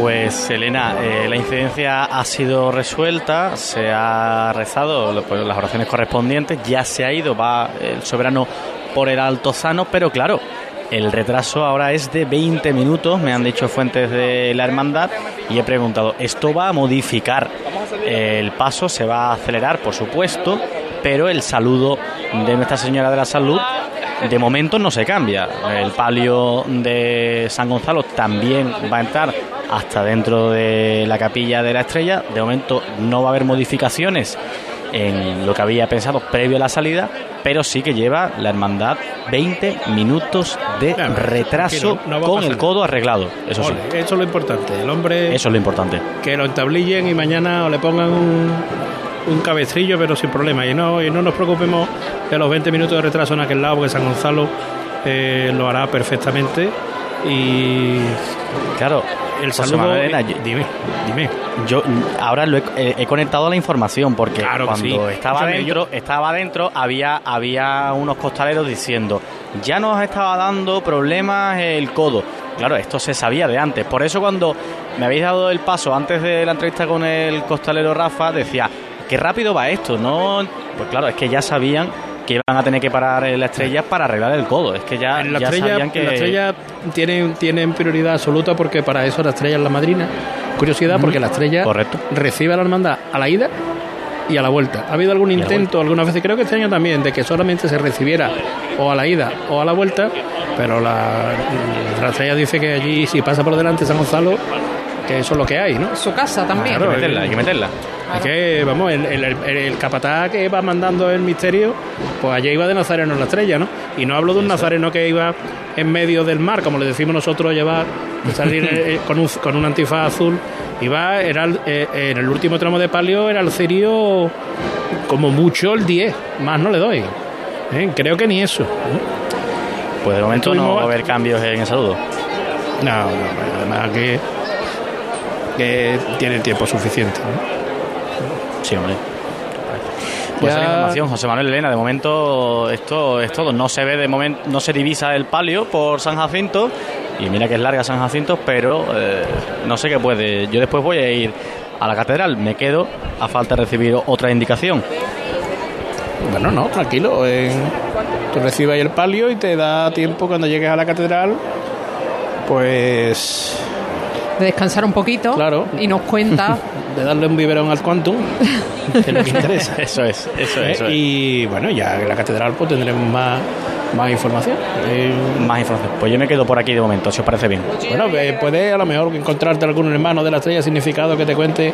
Pues Elena, eh, la incidencia ha sido resuelta, se ha rezado pues, las oraciones correspondientes, ya se ha ido, va el soberano por el Altozano, pero claro, el retraso ahora es de 20 minutos, me han dicho fuentes de la hermandad, y he preguntado, ¿esto va a modificar el paso? ¿Se va a acelerar? Por supuesto, pero el saludo de Nuestra Señora de la Salud de momento no se cambia. El palio de San Gonzalo también va a entrar hasta dentro de la capilla de la estrella. De momento no va a haber modificaciones en lo que había pensado previo a la salida, pero sí que lleva la hermandad 20 minutos de Claro, retraso no con el codo arreglado. Eso sí, eso es lo importante el hombre eso es lo importante. que lo entablillen y mañana o le pongan un, un cabestrillo, pero sin problema. Y no, y no nos preocupemos de los 20 minutos de retraso en aquel lado, porque San Gonzalo eh, lo hará perfectamente y claro el saludo Manuel yo- dime dime Yo ahora lo he, eh, he conectado la información porque Claro cuando sí. estaba Escúchame, dentro, estaba dentro había había unos costaleros diciendo ya nos estaba dando problemas el codo. Claro, esto se sabía de antes. Por eso cuando me habéis dado el paso antes de la entrevista con el costalero Rafa decía qué rápido va esto, no. Pues claro, es que ya sabían que iban a tener que parar la estrella para arreglar el codo. Es que ya, En la ya estrella, sabían que la estrella tienen, tienen prioridad absoluta porque para eso la estrella es la madrina. Curiosidad, porque la estrella recibe a la hermandad a la ida y a la vuelta. Ha habido algún intento, algunas veces, creo que este año también, de que solamente se recibiera o a la ida o a la vuelta, pero la, la estrella dice que allí, si pasa por delante San Gonzalo, que eso es lo que hay, ¿no? Su casa también. Claro, hay que meterla, hay que meterla. Es que, vamos, el, el, el- el capataz que va mandando el misterio, pues allá iba de Nazareno en la estrella, ¿no? Y no hablo de un Nazareno que iba en medio del mar, como le decimos nosotros, llevar, salir eh, con, un, con un antifaz azul. Iba, era eh, en el último tramo de palio, era el cirio como mucho el 10, más no le doy. ¿eh? Creo que ni eso. Pues de momento no va a haber cambios en el saludo. No, no, además que, que tiene tiempo suficiente. ¿no? Sí, hombre. Pues Ya- información, José Manuel Elena, de momento esto es todo. No se ve de momento, no se divisa el palio por San Jacinto. Y mira que es larga San Jacinto, pero eh, no sé qué puede. Yo después voy a ir a la catedral, me quedo a falta de recibir otra indicación. Bueno, no, tranquilo. eh, tú recibes ahí el palio y te da tiempo cuando llegues a la catedral, pues De descansar un poquito. Claro. Y nos cuenta. de darle un biberón al Quantum, que es lo que interesa. Eso es, eso es. eso es. Y bueno, ya en la catedral pues tendremos más, más información. Eh, Más información. Pues yo me quedo por aquí de momento, si os parece bien. bueno, eh, puedes a lo mejor encontrarte algún hermano de la estrella significado que te cuente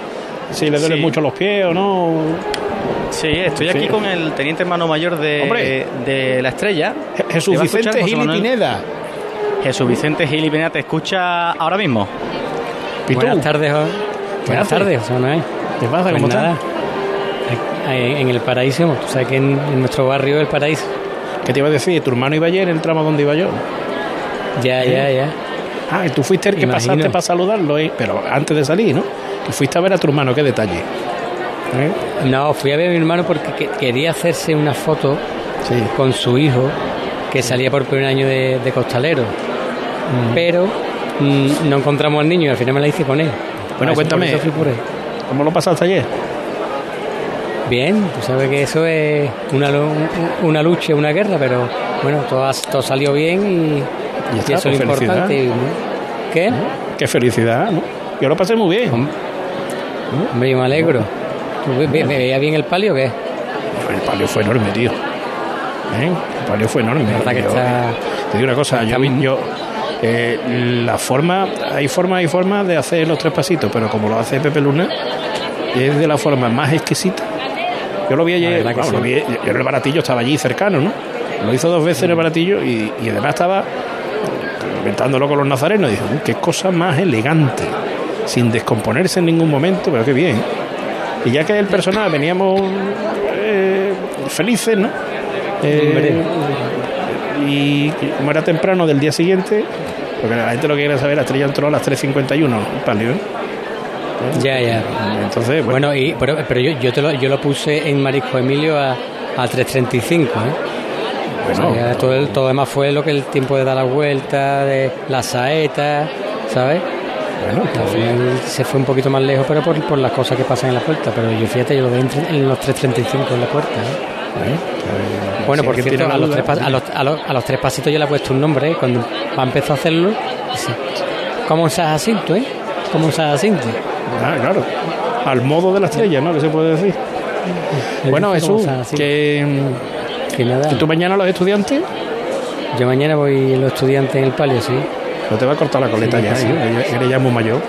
si le duelen Sí. mucho los pies o no. Sí, estoy Sí. aquí con el teniente hermano mayor de, Hombre. de la estrella. Je- Jesús ¿Te va a escuchar, Vicente Gil? Pineda. Jesús Vicente Gil y Pineda, ¿te escucha ahora mismo? Buenas tardes, jo- ¿Qué buenas tardes, José Manuel. ¿Qué pasa? Pues ¿Cómo estás? en el paraíso, tú sabes que en, en nuestro barrio el paraíso. ¿Qué te iba a decir? ¿Tu hermano iba ayer en el tramo donde iba yo? Ya, ya, ya. Ah, y tú fuiste el que Imagino. pasaste para saludarlo, ¿eh? pero antes de salir, ¿no? Que fuiste a ver a tu hermano, qué detalle. ¿Eh? No, fui a ver a mi hermano porque que- quería hacerse una foto con su hijo que salía por primer año de, de costalero. Pero mm, no encontramos al niño y al final me la hice con él. Bueno, por cuéntame. por. ¿Cómo lo pasaste ayer? Bien, tú sabes que eso es una, una lucha, una guerra, pero bueno, todo, todo salió bien y, Ya y está, eso es pues lo importante. y- ¿Qué? Qué felicidad, ¿no? Yo lo pasé muy bien. Hombre, yo me alegro. ¿Tú ve- ve- ¿Me veía bien el palio o qué? El palio fue enorme, tío. ¿Eh? El palio fue enorme. La verdad que Yo- está- Te digo una cosa, yo, yo eh, la forma, hay formas y formas de hacer los tres pasitos, pero como lo hace Pepe Luna, es de la forma más exquisita. Yo lo vi ayer, sí. lo vi- yo en el baratillo estaba allí cercano, ¿no? Lo hizo dos veces en el baratillo y, y además estaba comentándolo con los nazarenos. Dije, "Uh, qué cosa más elegante, sin descomponerse en ningún momento, pero qué bien. Y ya que el personal veníamos eh, felices, ¿no? Eh, y como era temprano del día siguiente, porque la gente lo que quiere saber, la estrella entró a las 3.51, el palio, ¿eh? Ya, ya. Entonces, bueno, y, pero, pero yo, yo, te lo, yo lo puse en Marisco Emilio a, a 3.35, ¿eh? Bueno. O sea, todo, el, todo demás fue lo que el tiempo de dar la vuelta, de la saeta, ¿sabes? Bueno, final se fue un poquito más lejos, pero por, por las cosas que pasan en la puerta. Pero yo fíjate, yo lo veo en los 3.35 en la puerta. ¿eh? Bueno, si por cierto, a los, duda, tres, pas- a, los, a, los, a los tres pasitos ya le he puesto un nombre. ¿eh? Cuando va a empezar a hacerlo, dice, como un Jacinto, ¿eh? Como un Jacinto. Ah, claro. Al modo de la estrella, ¿no? Que se puede decir. Bueno, Jesús, Jacinto. que, Que nada. ¿y tú mañana los estudiantes? Yo mañana voy los estudiantes en el palio, sí. No te va a cortar la coleta Sí, ya, sí. ¿eh? Eres ya muy mayor.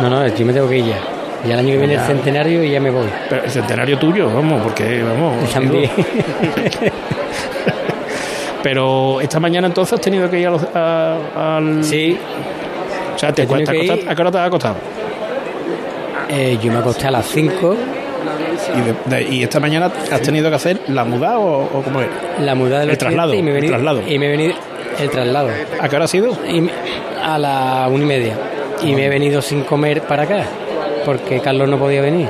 No, no, yo me tengo que ir ya. Ya el año que viene Ya. el centenario y ya me voy. Pero el centenario tuyo, vamos, porque, vamos. También. Pero esta mañana entonces has tenido que ir a los- a- al. Sí. O sea, te cuesta acostar- ¿a qué hora te has acostado? Eh, yo me acosté a las 5. ¿Y, de- de- y esta mañana has tenido que hacer la muda o, o cómo es? La mudada de los El traslado, y me he el venido, traslado. Y me he venido, el traslado. ¿A qué hora ha sido? Y me- a la una y media. Y me he venido sin comer para acá, porque Carlos no podía venir.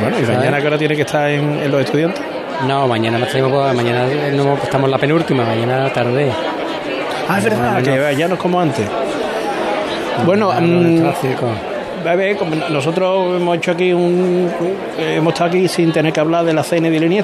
Bueno, ¿y mañana a qué hora tiene que estar en, en los estudiantes? No, mañana nos tenemos, pues, mañana no, estamos en la penúltima, mañana tarde. Ah, es verdad, que ya no es como antes. Bueno, Mañana mm, a ver, nosotros hemos hecho aquí un... Hemos estado aquí sin tener que hablar de la cena y de